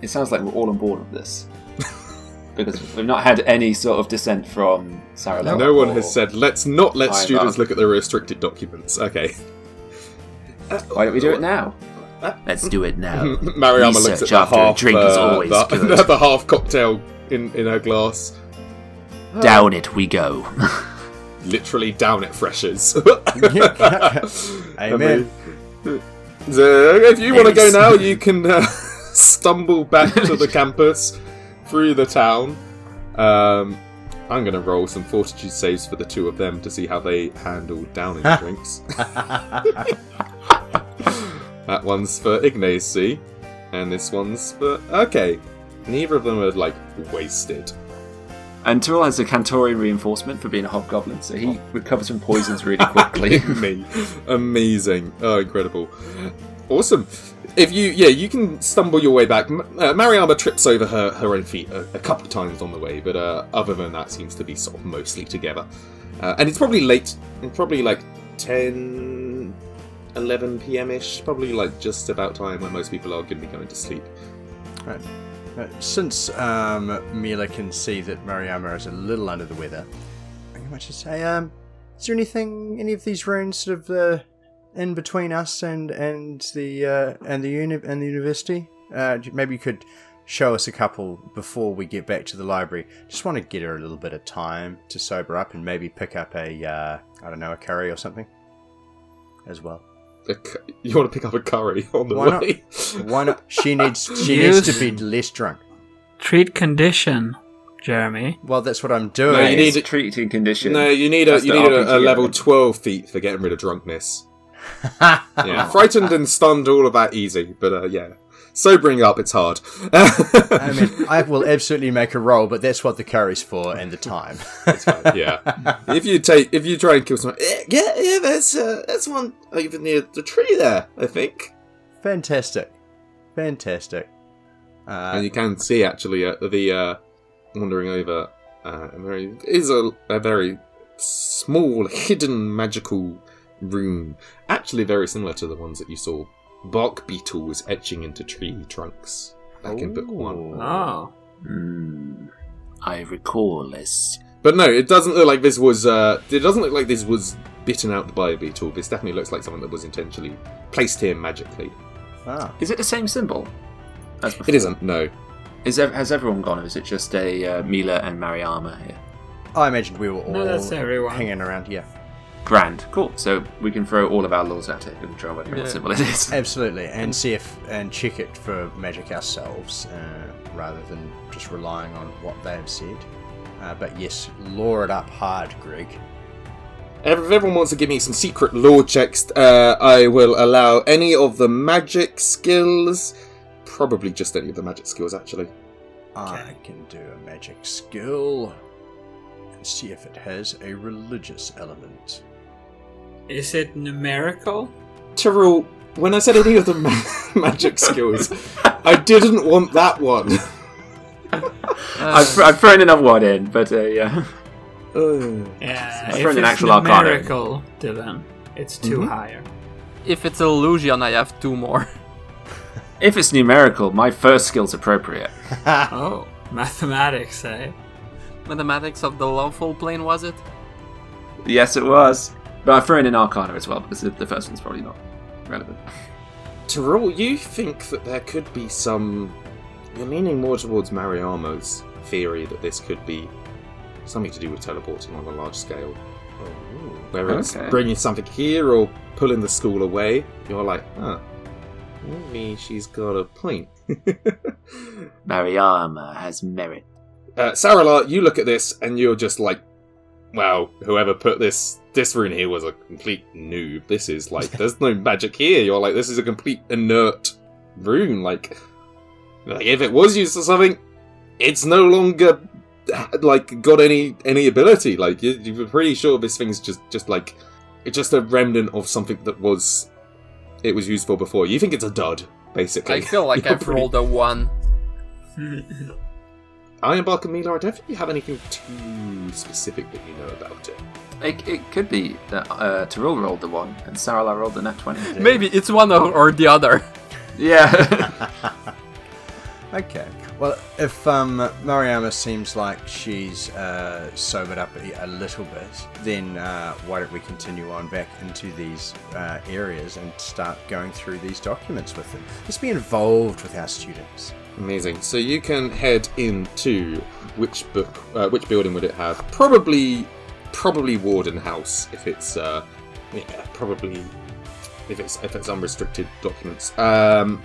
it sounds like we're all on board with this. because we've not had any sort of dissent from Sarah No, Love one has said, let's not let I'm students look at the restricted documents. Okay. Why don't we do it now? Let's do it now. Mariama looks at Research the after a half, drink is uh, always the, good. the half cocktail in, in her glass. Down it we go. literally down it, Freshers. Amen. So, if you want to go now, you can uh, stumble back to the campus through the town. Um, I'm going to roll some fortitude saves for the two of them to see how they handle downing drinks. That one's for Ignacy, and this one's for. Okay. Neither of them are, like, wasted. and Teh'Rull has a Cantorian reinforcement for being a hobgoblin, so he recovers from poisons really quickly. Me. Amazing. Oh, incredible. Awesome. If you, yeah, you can stumble your way back. M- Uh, Mariama trips over her, her own feet a, a couple of times on the way, but uh, other than that, seems to be sort of mostly together. Uh, and it's probably late, probably like 10, 11 p.m. ish, probably like just about time when most people are going to be going to sleep. Right. Uh, since um, Mila can see that Mariama is a little under the weather, I'm going to say, um, is there anything, any of these runes sort of uh, in between us and and the uh, and the uni- and the university? Uh, maybe you could show us a couple before we get back to the library. Just want to get her a little bit of time to sober up and maybe pick up a uh, I don't know a curry or something as well. A cu- You want to pick up a curry on the Why not? way? Why not? She needs she needs to be less drunk. Treat condition, Jeremy. Well, that's what I'm doing. No, you need a treating condition. No, you need a That's you the need RPG a, a level element. twelve feat for getting rid of drunkenness. Yeah, frightened and stunned, all of that easy, but uh, yeah, sobering up, it's hard. I mean, I will absolutely make a roll, but that's what the curry's for and the time. yeah, if you take if you try and kill someone, eh, yeah, yeah, there's uh, there's one over near the tree there, I think, Fantastic. Fantastic. Uh, and you can see actually uh, the uh, wandering over. Uh, a very is a, a very small hidden magical room, actually very similar to the ones that you saw. Bark beetle was etching into tree trunks back in book one. Oh. Hmm. I recall this. But no, it doesn't look like this was. Uh, it doesn't look like this was bitten out by a beetle. This definitely looks like something that was intentionally placed here magically. ah. Is it the same symbol as before? It isn't. No. Is ev- has everyone gone, or is it just a uh, Mila and Mariama here? I imagined we were all No, that's everyone. hanging around here. Grand, cool. So we can throw all of our lores at it and try and work out Yeah. what symbol it is. Absolutely, and see if and check it for magic ourselves uh, rather than just relying on what they have said. Uh, but yes, lure it up hard, Greg. If everyone wants to give me some secret lore checks, uh, I will allow any of the magic skills. Probably just any of the magic skills, actually. I can do a magic skill and see if it has a religious element. Is it numerical? Teh'Rull, when I said any of the ma- magic skills, I didn't want that one. I've, I've thrown another one in, but uh, yeah. Ugh. Yeah, It's if for an it's actual arcana. numerical, Dylan, it's 2 Mhm. higher. If it's illusion, I have two more. If it's numerical, my first skill's appropriate. Oh, mathematics, eh? Mathematics of the lawful plane, was it? Yes, it was. But I've thrown in Arcana as well, because the the first one's probably not relevant. Teh'Rull, you think that there could be some. You're leaning more towards Mariama's theory that this could be something to do with teleporting on a large scale. Whether it's Okay. bringing something here or pulling the school away, you're like, huh, maybe she's got a point. Mariama has merit. uh, Saralar, you look at this and you're just like, wow, whoever put this this rune here was a complete noob. This is like, there's no magic here. You're like, this is a complete inert rune. Like, like if it was used for something, it's no longer like got any any ability. Like you, you're pretty sure this thing's just just like it's just a remnant of something that was it was used for before. You think it's a dud, basically. I feel like You're I've pretty- rolled a one. Ironbark and Mila, I don't think you have anything too specific that you know about it. It, it could be that uh, Teh'Rull rolled the one and Saralar rolled the nat 20. Maybe it's one or, or the other. Yeah. Okay. Well, if um, Mariama seems like she's uh, sobered up a, a little bit, then uh, why don't we continue on back into these uh, areas and start going through these documents with them? Let's be involved with our students. Amazing. So you can head into which book, uh, which building would it have? Probably, probably Warden House if it's, uh, yeah, probably if it's if it's unrestricted documents. Um,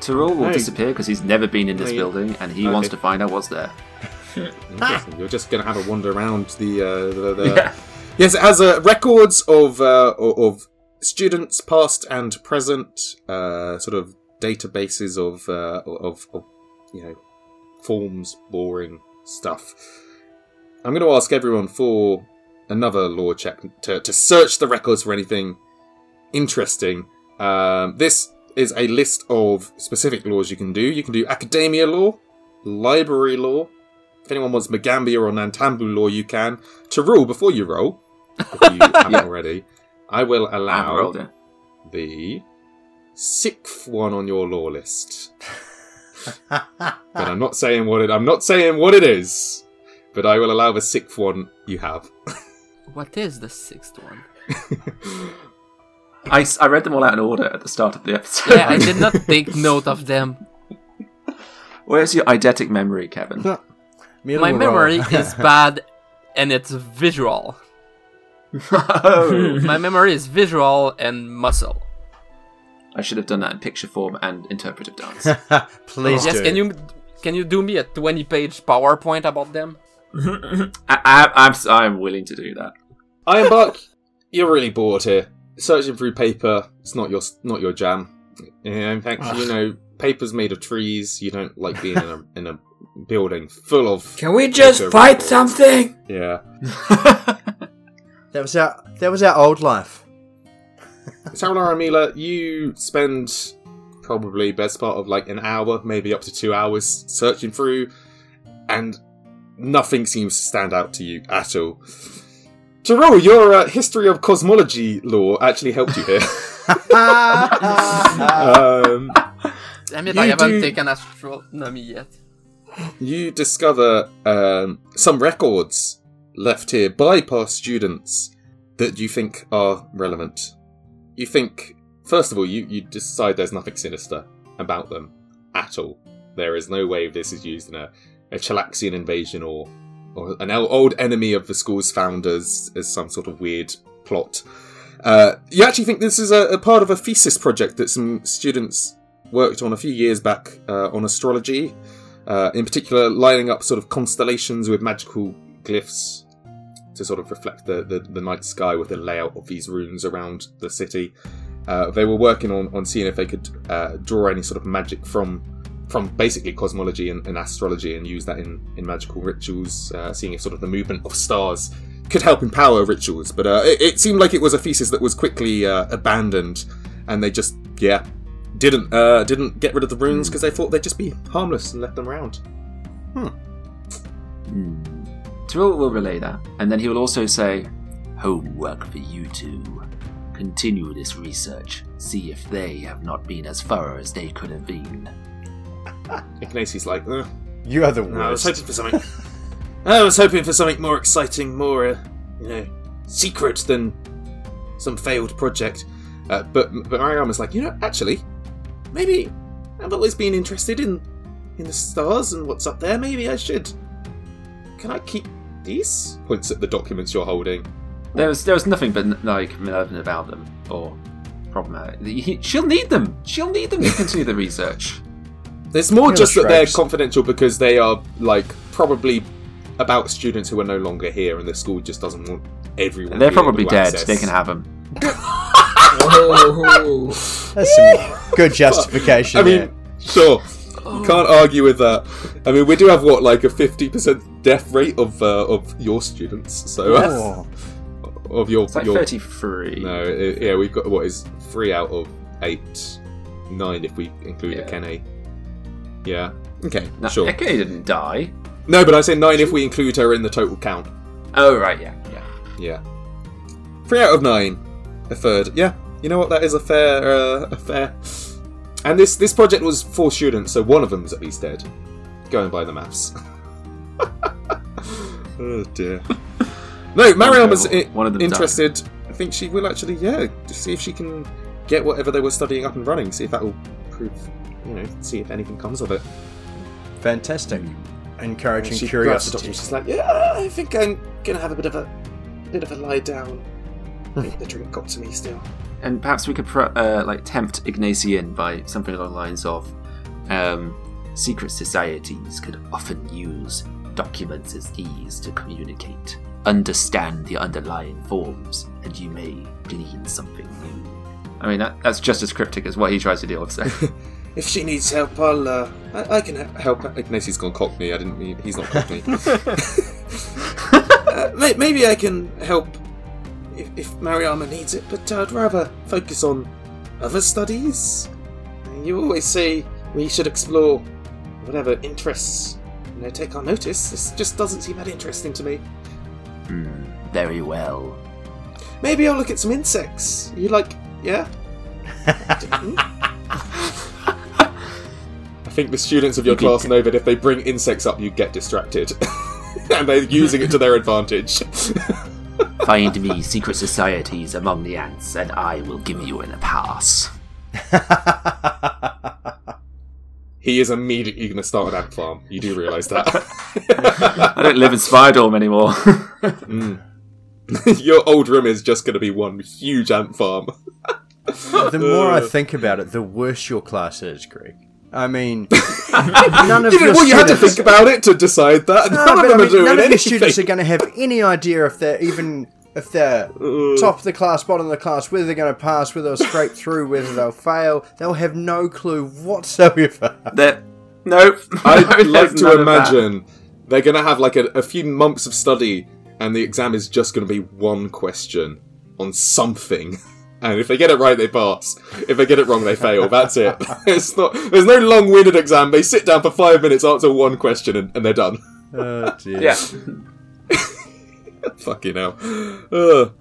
Teh'Rull will Hey. disappear because he's never been in this Hey. building and he Okay. wants to find out what's there. You're just going to have a wander around the. Uh, the, the Yeah. Yes, it has uh, records of uh, of students past and present, uh, sort of databases of, uh, of of you know forms, boring stuff. I'm going to ask everyone for another lore check to, to search the records for anything interesting. Um, this is a list of specific lores you can do. You can do academia lore, library lore. If anyone wants Magaambya or Nantambu lore, you can. To rule before you roll, if you haven't Yeah. already, I will I allow rolled it. the sixth one on your lore list. but I'm not saying what it. I'm not saying what it is. But I will allow the sixth one you have. What is the sixth one? I, I read them all out in order at the start of the episode. Yeah, I did not take note of them. Where's your eidetic memory, Keven? Mila My memory is bad, and it's visual. oh, My memory is visual and muscle. I should have done that in picture form and interpretive dance. Please yes, do. can you can you do me a twenty-page PowerPoint about them? I, I, I'm s- I'm willing to do that. Ironbark, you're really bored here. Searching through paper, it's not your not your jam. Yeah, in fact, you ah. know, paper's made of trees. You don't like being in a in a building full of Can we just paper. fight something? Yeah. That was our that was our old life. Sarah and Mila, you spend probably best part of like an hour, maybe up to two hours searching through, and nothing seems to stand out to you at all. Jerome, your uh, history of cosmology lore actually helped you here. um, Damn it, You I haven't do- taken astronomy yet. you discover um, some records left here by past students that you think are relevant. You think, first of all, you, you decide there's nothing sinister about them at all. There is no way this is used in a, a Chelaxian invasion or, or an old enemy of the school's founders as some sort of weird plot. Uh, you actually think this is a, a part of a thesis project that some students worked on a few years back uh, on astrology uh, in particular lining up sort of constellations with magical glyphs to sort of reflect the, the, the night sky with the layout of these runes around the city. Uh, they were working on, on seeing if they could uh, draw any sort of magic from from basically cosmology and, and astrology and use that in, in magical rituals, uh, seeing if sort of the movement of stars could help empower rituals. But uh, it, it seemed like it was a thesis that was quickly uh, abandoned, and they just yeah didn't uh, didn't get rid of the runes because they thought they'd just be harmless and left them around. Hmm. Teh'Rull will relay that, and then he will also say, Homework for you two. Continue this research. See if they have not been as far as they could have been. Ignatius like, "Ugh, You are the no, I was hoping for something. I was hoping for something more exciting, more, uh, you know, secret than some failed project. Uh, but but Mariama's like, you know, actually, maybe I've always been interested in in the stars and what's up there. Maybe I should. Can I keep these? Points at the documents you're holding. There was there was nothing but like malevolent about them or problematic. He- She'll need them. She'll need them to continue the research. It's more Mila just that they're confidential because they are like probably about students who are no longer here, and the school just doesn't want everyone. They're being probably dead. access. They can have them. Oh, That's some good justification. I there. mean, sure. You can't argue with that. I mean, we do have what, like a fifty percent death rate of uh, of your students. So uh, Oh. of your It's like your thirty three. no, i yeah, we've got what is three out of eight, nine if we include Yeah. Akene. Yeah. Okay. No, sure. Ekene didn't die. No, but I say nine if we include her in the total count. Oh right, yeah, yeah. Yeah. Three out of nine. A third. Yeah. You know what? That is a fair, uh, a fair. And this this project was four students, so one of them them's at least dead. Going by the maths. oh dear. No, Mariam was i- One of them died. interested. I think she will actually, yeah, to see if she can get whatever they were studying up and running. See if that will prove, you know, see if anything comes of it. Fantastic. Encouraging she curiosity. doctor. She's like, "Yeah, I think I'm gonna have a bit of a bit of a lie down. I the drink got to me still." And perhaps we could pro- uh, like tempt Ignacy in by something along the lines of um, secret societies could often use documents as these to communicate. Understand the underlying forms, and you may glean something new. I mean, that, that's just as cryptic as what he tries to deal with. So. If she needs help, I'll. Uh, I, I can he- help. Ignatius gone cockney. I didn't mean he's not cockney. uh, may, maybe I can help if, if Mariama needs it, but I'd rather focus on other studies. you always say we should explore whatever interests you know take our notice. This just doesn't seem that interesting to me. Hmm, very well. Maybe I'll look at some insects. You like, yeah? I think the students of your class know that if they bring insects up, you get distracted. and they're using it to their advantage. Find me secret societies among the ants, and I will give you a pass. he is immediately going to start an ant farm. You do realise that. I don't live in Spydorm anymore. your old room is just going to be one huge ant farm. the more I uh. think about it, the worse your class is, Greg. I mean, none of You, your well, you had to think about it to decide that. No, None of but them I are doing none of your anything. students are going to have any idea if they're even if they're Uh. top of the class, bottom of the class, whether they're going to pass, whether they'll scrape through, whether they'll fail. They'll have no clue whatsoever. that nope. I'd There's like to imagine they're going to have like a, a few months of study, and the exam is just going to be one question on something. And if they get it right, they pass. If they get it wrong, they fail. That's it. It's not. There's no long-winded exam. They sit down for five minutes, answer one question, and, and they're done. Oh dear. Yeah. Fucking hell. Ugh.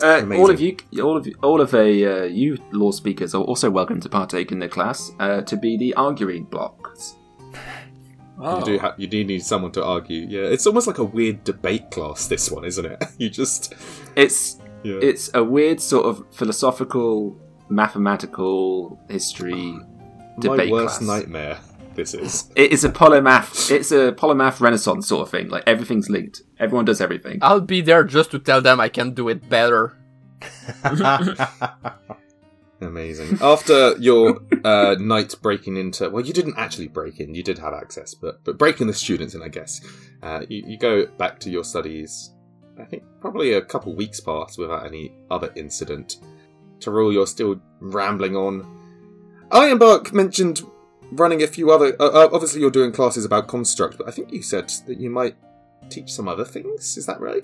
Uh, all of you, all of you, all of a uh, you lore speakers are also welcome to partake in the class uh, to be the arguing blocks. Oh. You do. Ha- you do need someone to argue. Yeah, it's almost like a weird debate class. This one, isn't it? You just. It's Yeah. it's a weird sort of philosophical, mathematical history debate. My worst class. nightmare. This is. It is a polymath. It's a polymath renaissance sort of thing. Like everything's linked. Everyone does everything. I'll be there just to tell them I can do it better. Amazing. After your uh, night breaking into, well, you didn't actually break in. You did have access, but but breaking the students in, I guess. Uh, you, you go back to your studies. I think probably a couple weeks pass without any other incident. Teh'Rull, you're still rambling on. Ironbark mentioned running a few other. Uh, uh, obviously, you're doing classes about construct, but I think you said that you might teach some other things. Is that right?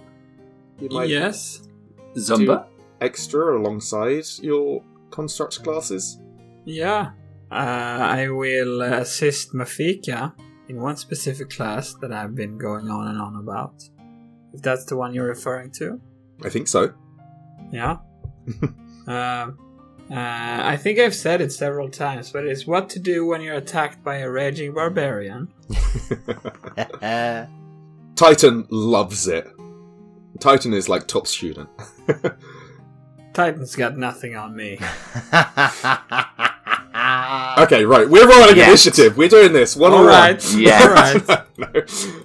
You might Yes. Zumba. extra alongside your construct classes. Yeah. Uh, I will assist Mafika in one specific class that I've been going on and on about. If that's the one you're referring to. I think so. Yeah. um, uh, I think I've said it several times, but it's what to do when you're attacked by a raging barbarian. Titan loves it. Titan is like top student. Titan's got nothing on me. Okay, right, we're rolling Yes. initiative. We're doing this one on All right. Yeah. All right. no.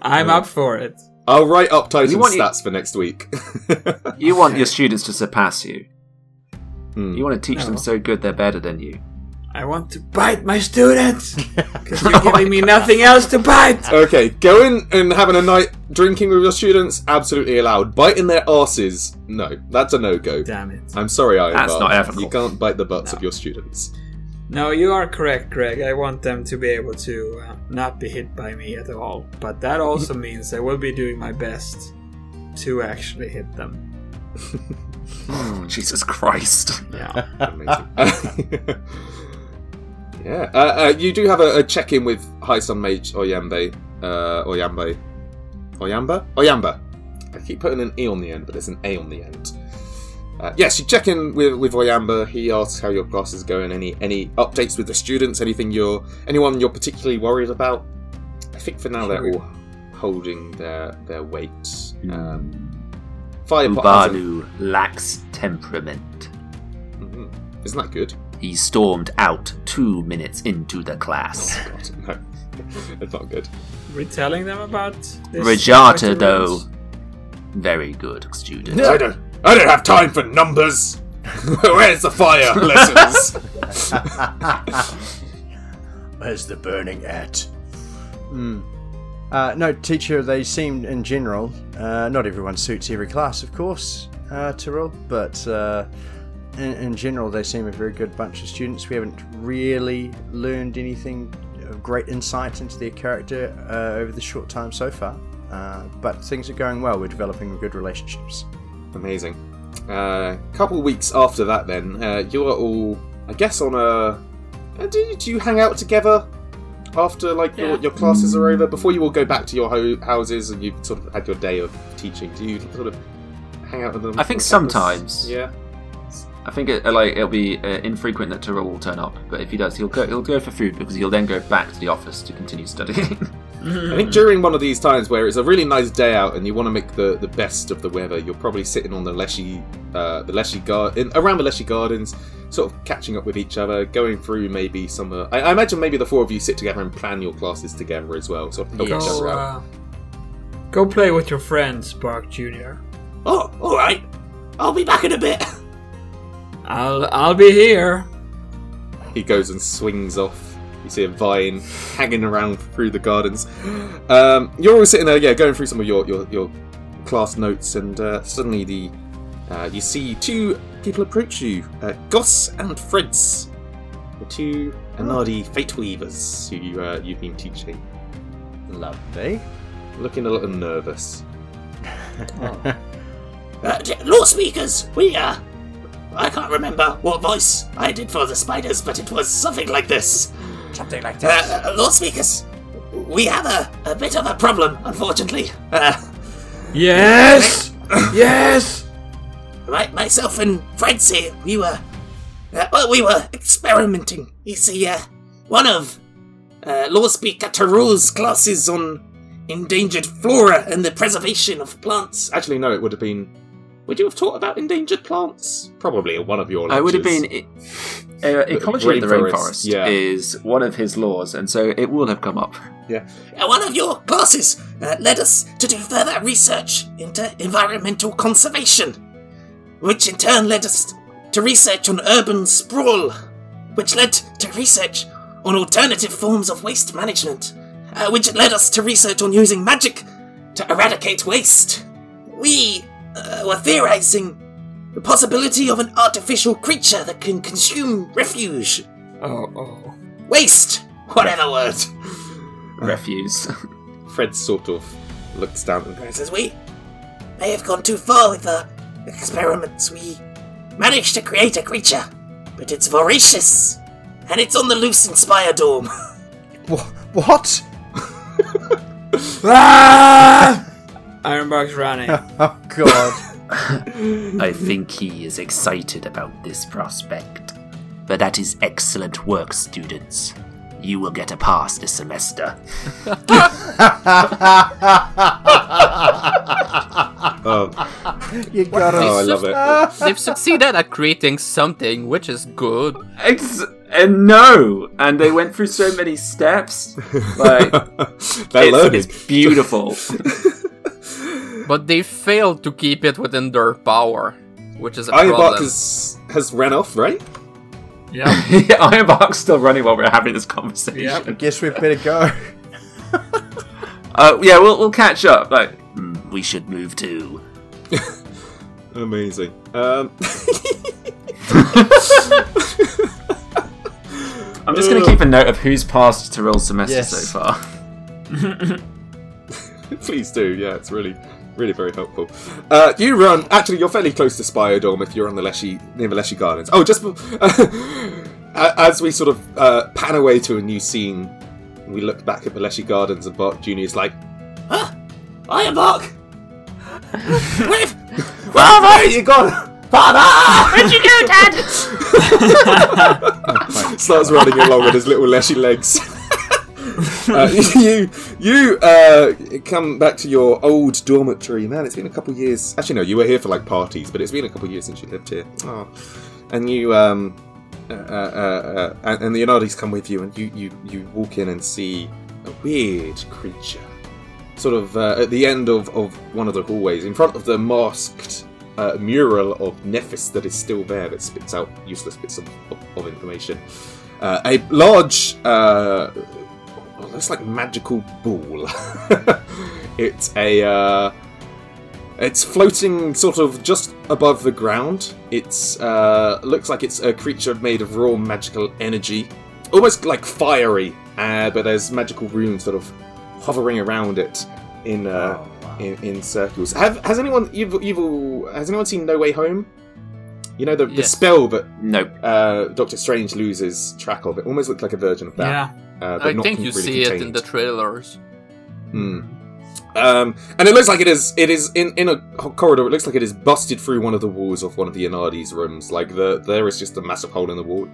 I'm up for it. I'll write up Titan's You want you- for next week. You want your students to surpass you. Hmm. You want to teach them so good they're better than you. I want to bite my students because you're giving me nothing else to bite. Okay, going and having a night drinking with your students, absolutely allowed. Biting their asses, no, that's a no go. Damn it. I'm sorry, Iron That's Bar. not ethical. You can't bite the butts No. of your students. No, you are correct, Greg. I want them to be able to uh, not be hit by me at all. But that also means I will be doing my best to actually hit them. Oh, Jesus Christ. Yeah. Yeah, uh, uh, you do have a, a check-in with High Sun Mage Oyambe. Uh, Oyambe. Oyamba? Oyamba. I keep putting an E on the end, but it's an A on the end. Uh, yes, you check in with, with Oyamba. He asks how your class is going. Any any updates with the students? Anything you're anyone you're particularly worried about? I think for now they're all holding their their weight. Um, Firepot lacks temperament. Mhm. Isn't that good? He stormed out two minutes into the class. God, no, it's not good. We're telling them about this. Rajata, though, very good student. I don't. I don't have time for numbers. Where's the fire lessons? Where's the burning at? Hmm. Uh, no, teacher, they seem in general, uh, not everyone suits every class, of course, uh, Teh'Rull, but uh, in, in general, they seem a very good bunch of students. We haven't really learned anything of great insight into their character uh, over the short time so far, uh, but things are going well. We're developing good relationships. Amazing. A uh, couple weeks after that, then uh, you are all, I guess, on a uh, do, do you hang out together after like your, Yeah. your classes are over? Before you all go back to your ho- houses and you've sort of had your day of teaching, do you sort of hang out with them? I think on campus? sometimes. Yeah. I think it, like it'll be uh, infrequent that Teh'Rull will turn up, but if he does, he'll go. He'll go for food because he'll then go back to the office to continue studying. I think during one of these times where it's a really nice day out and you want to make the, the best of the weather, you're probably sitting on the Leshy, uh, the Leshy garden, around the Leshy Gardens, sort of catching up with each other, going through maybe some. Uh, I, I imagine maybe the four of you sit together and plan your classes together as well, sort of help Yes. each Go, other out. uh, go play with your friends, Bark Jr. Oh, all right. I'll be back in a bit. I'll I'll be here. He goes and swings off. You see a vine hanging around through the gardens. Um, you're all sitting there, yeah, going through some of your your, your class notes, and uh, suddenly the uh, you see two people approach you, uh, Goss and Fritz, the two Anadi Fate Weavers who you, uh, you've been teaching, Lovely. looking a little nervous. Uh, d- lore speakers, we, uh. I can't remember what voice I did for the spiders, but it was something like this. Something like Uh, uh, lore speakers, we have a, a bit of a problem, unfortunately. Uh, Yes, yes. my, myself and Fred's here, we were. Uh, well, we were experimenting. You see, uh, one of uh, Lore Speaker Teh'Rull's classes on endangered flora and the preservation of plants. Actually, no, it would have been. Would you have taught about endangered plants? Probably at one of your. I would have lectures. been. Uh, ecology of the rainforest, rainforest yeah. is one of his lores, and so it will have come up. Uh, one of your classes uh, led us to do further research into environmental conservation, which in turn led us to research on urban sprawl, which led to research on alternative forms of waste management, uh, which led us to research on using magic to eradicate waste. We uh, were theorizing the possibility of an artificial creature that can consume refuge, Oh, oh. waste, whatever word. Refuse. Fred sort of looks down and says, we may have gone too far with the experiments, we managed to create a creature, but it's voracious, and it's on the loose in Spire Dome. Wh- what? Ah! Ironbark's running. Oh god. I think he is excited about this prospect. But that is excellent work, students. You will get a pass this semester. oh, you got oh, I love it. They've succeeded at creating something, which is good. Ex- and no, and they went through so many steps. Like They're it's, learning. it's beautiful. But they failed to keep it within their power, which is a Ironbark problem. has has ran off, right? yeah. yeah, Ironbark's still running while we're having this conversation. Yep. Guess we better go. Uh, yeah, we'll we'll catch up. Like, Hmm, we should move too. Amazing. Um, I'm just going to keep a note of who's passed Teh'Rull's semester Yes. so far. please do. Yeah, it's really, really very helpful. Uh, you run. Actually, you're fairly close to Spiodome if you're on the Leshy near the Leshy Gardens. Oh, just as we sort of uh, pan away to a new scene, we look back at the Leshy Gardens, and Bart Junior is like, Huh? Ironbark! Where, "Well, where are you gone?" Father! Where'd you go, Dad? starts running along with his little leshy legs. uh, you you uh, come back to your old dormitory, man. It's been a couple years. Actually, no, you were here for like parties, but it's been a couple years since you lived here. Oh. And you um, uh, uh, uh, and, and the Anadis come with you, and you you you walk in and see a weird creature, sort of uh, at the end of of one of the hallways, in front of the masked uh, mural of Nephis that is still there that spits out useless bits of, of, of information. Uh, a large, uh, well, looks like magical ball. it's a, uh, it's floating sort of just above the ground. It's uh, looks like it's a creature made of raw magical energy, almost like fiery. Uh, but there's magical runes sort of hovering around it in uh, Oh, wow. in, in circles. Have has anyone you've, you've has anyone seen No Way Home? You know the, the spell that Nope. uh, Doctor Strange loses track of. It almost looked like a version of that. Yeah. Uh, but I not think you really see it in the trailers. Hmm. Um, and it looks like it is. It is in in a corridor. It looks like it is busted through one of the walls of one of the Anadi's rooms. Like the there is just a massive hole in the wall,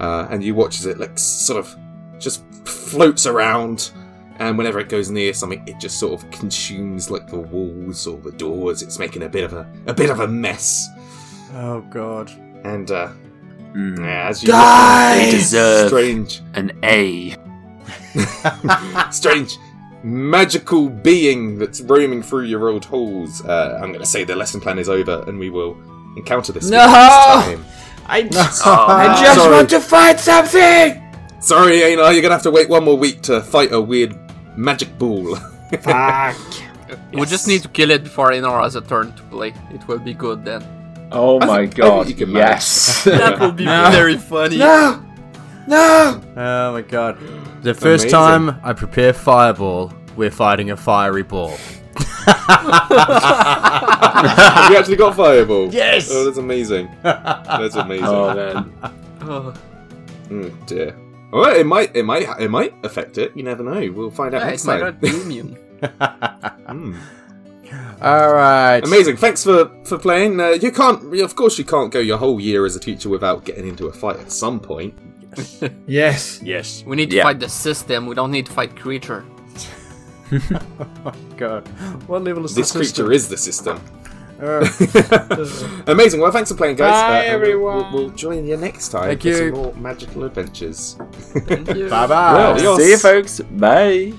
uh, and you watch as it like sort of just floats around. And whenever it goes near something, it just sort of consumes like the walls or the doors. It's making a bit of a a bit of a mess. Oh god. And uh, Hmm. yeah, as you They deserve strange, an A. strange magical being that's roaming through your old halls. Uh, I'm going to say the lesson plan is over, and we will encounter this. No! time. I just, Oh, I just sorry. want to fight something. Sorry, Ejnar, you're going to have to wait one more week to fight a weird magic ball. Fuck. We just need to kill it before Ejnar has a turn to play. It will be good then. Oh I my think- god. you can manage. yes. That will be No. very funny. No. No. Oh my god. The first Amazing. time I prepare fireball, we're fighting a fiery ball. Have you actually got fireball? Yes! Oh, that's amazing. That's amazing. oh man. Oh, Oh, dear. All right, it might, it might, it might affect it. You never know. We'll find out yeah, next time. not immune. Hmm. Alright. Amazing. Thanks for for playing. Uh, you can't, of course, you can't go your whole year as a teacher without getting into a fight at some point. Yes. Yes. We need to Yeah. fight the system. We don't need to fight creature. God. What level is This the system? creature is the system. Uh, Amazing. Well, thanks for playing, guys. Bye, and we'll- everyone. We'll, we'll join you next time Thank for you. some more magical adventures. Thank you. bye bye. Well, See you folks. Bye.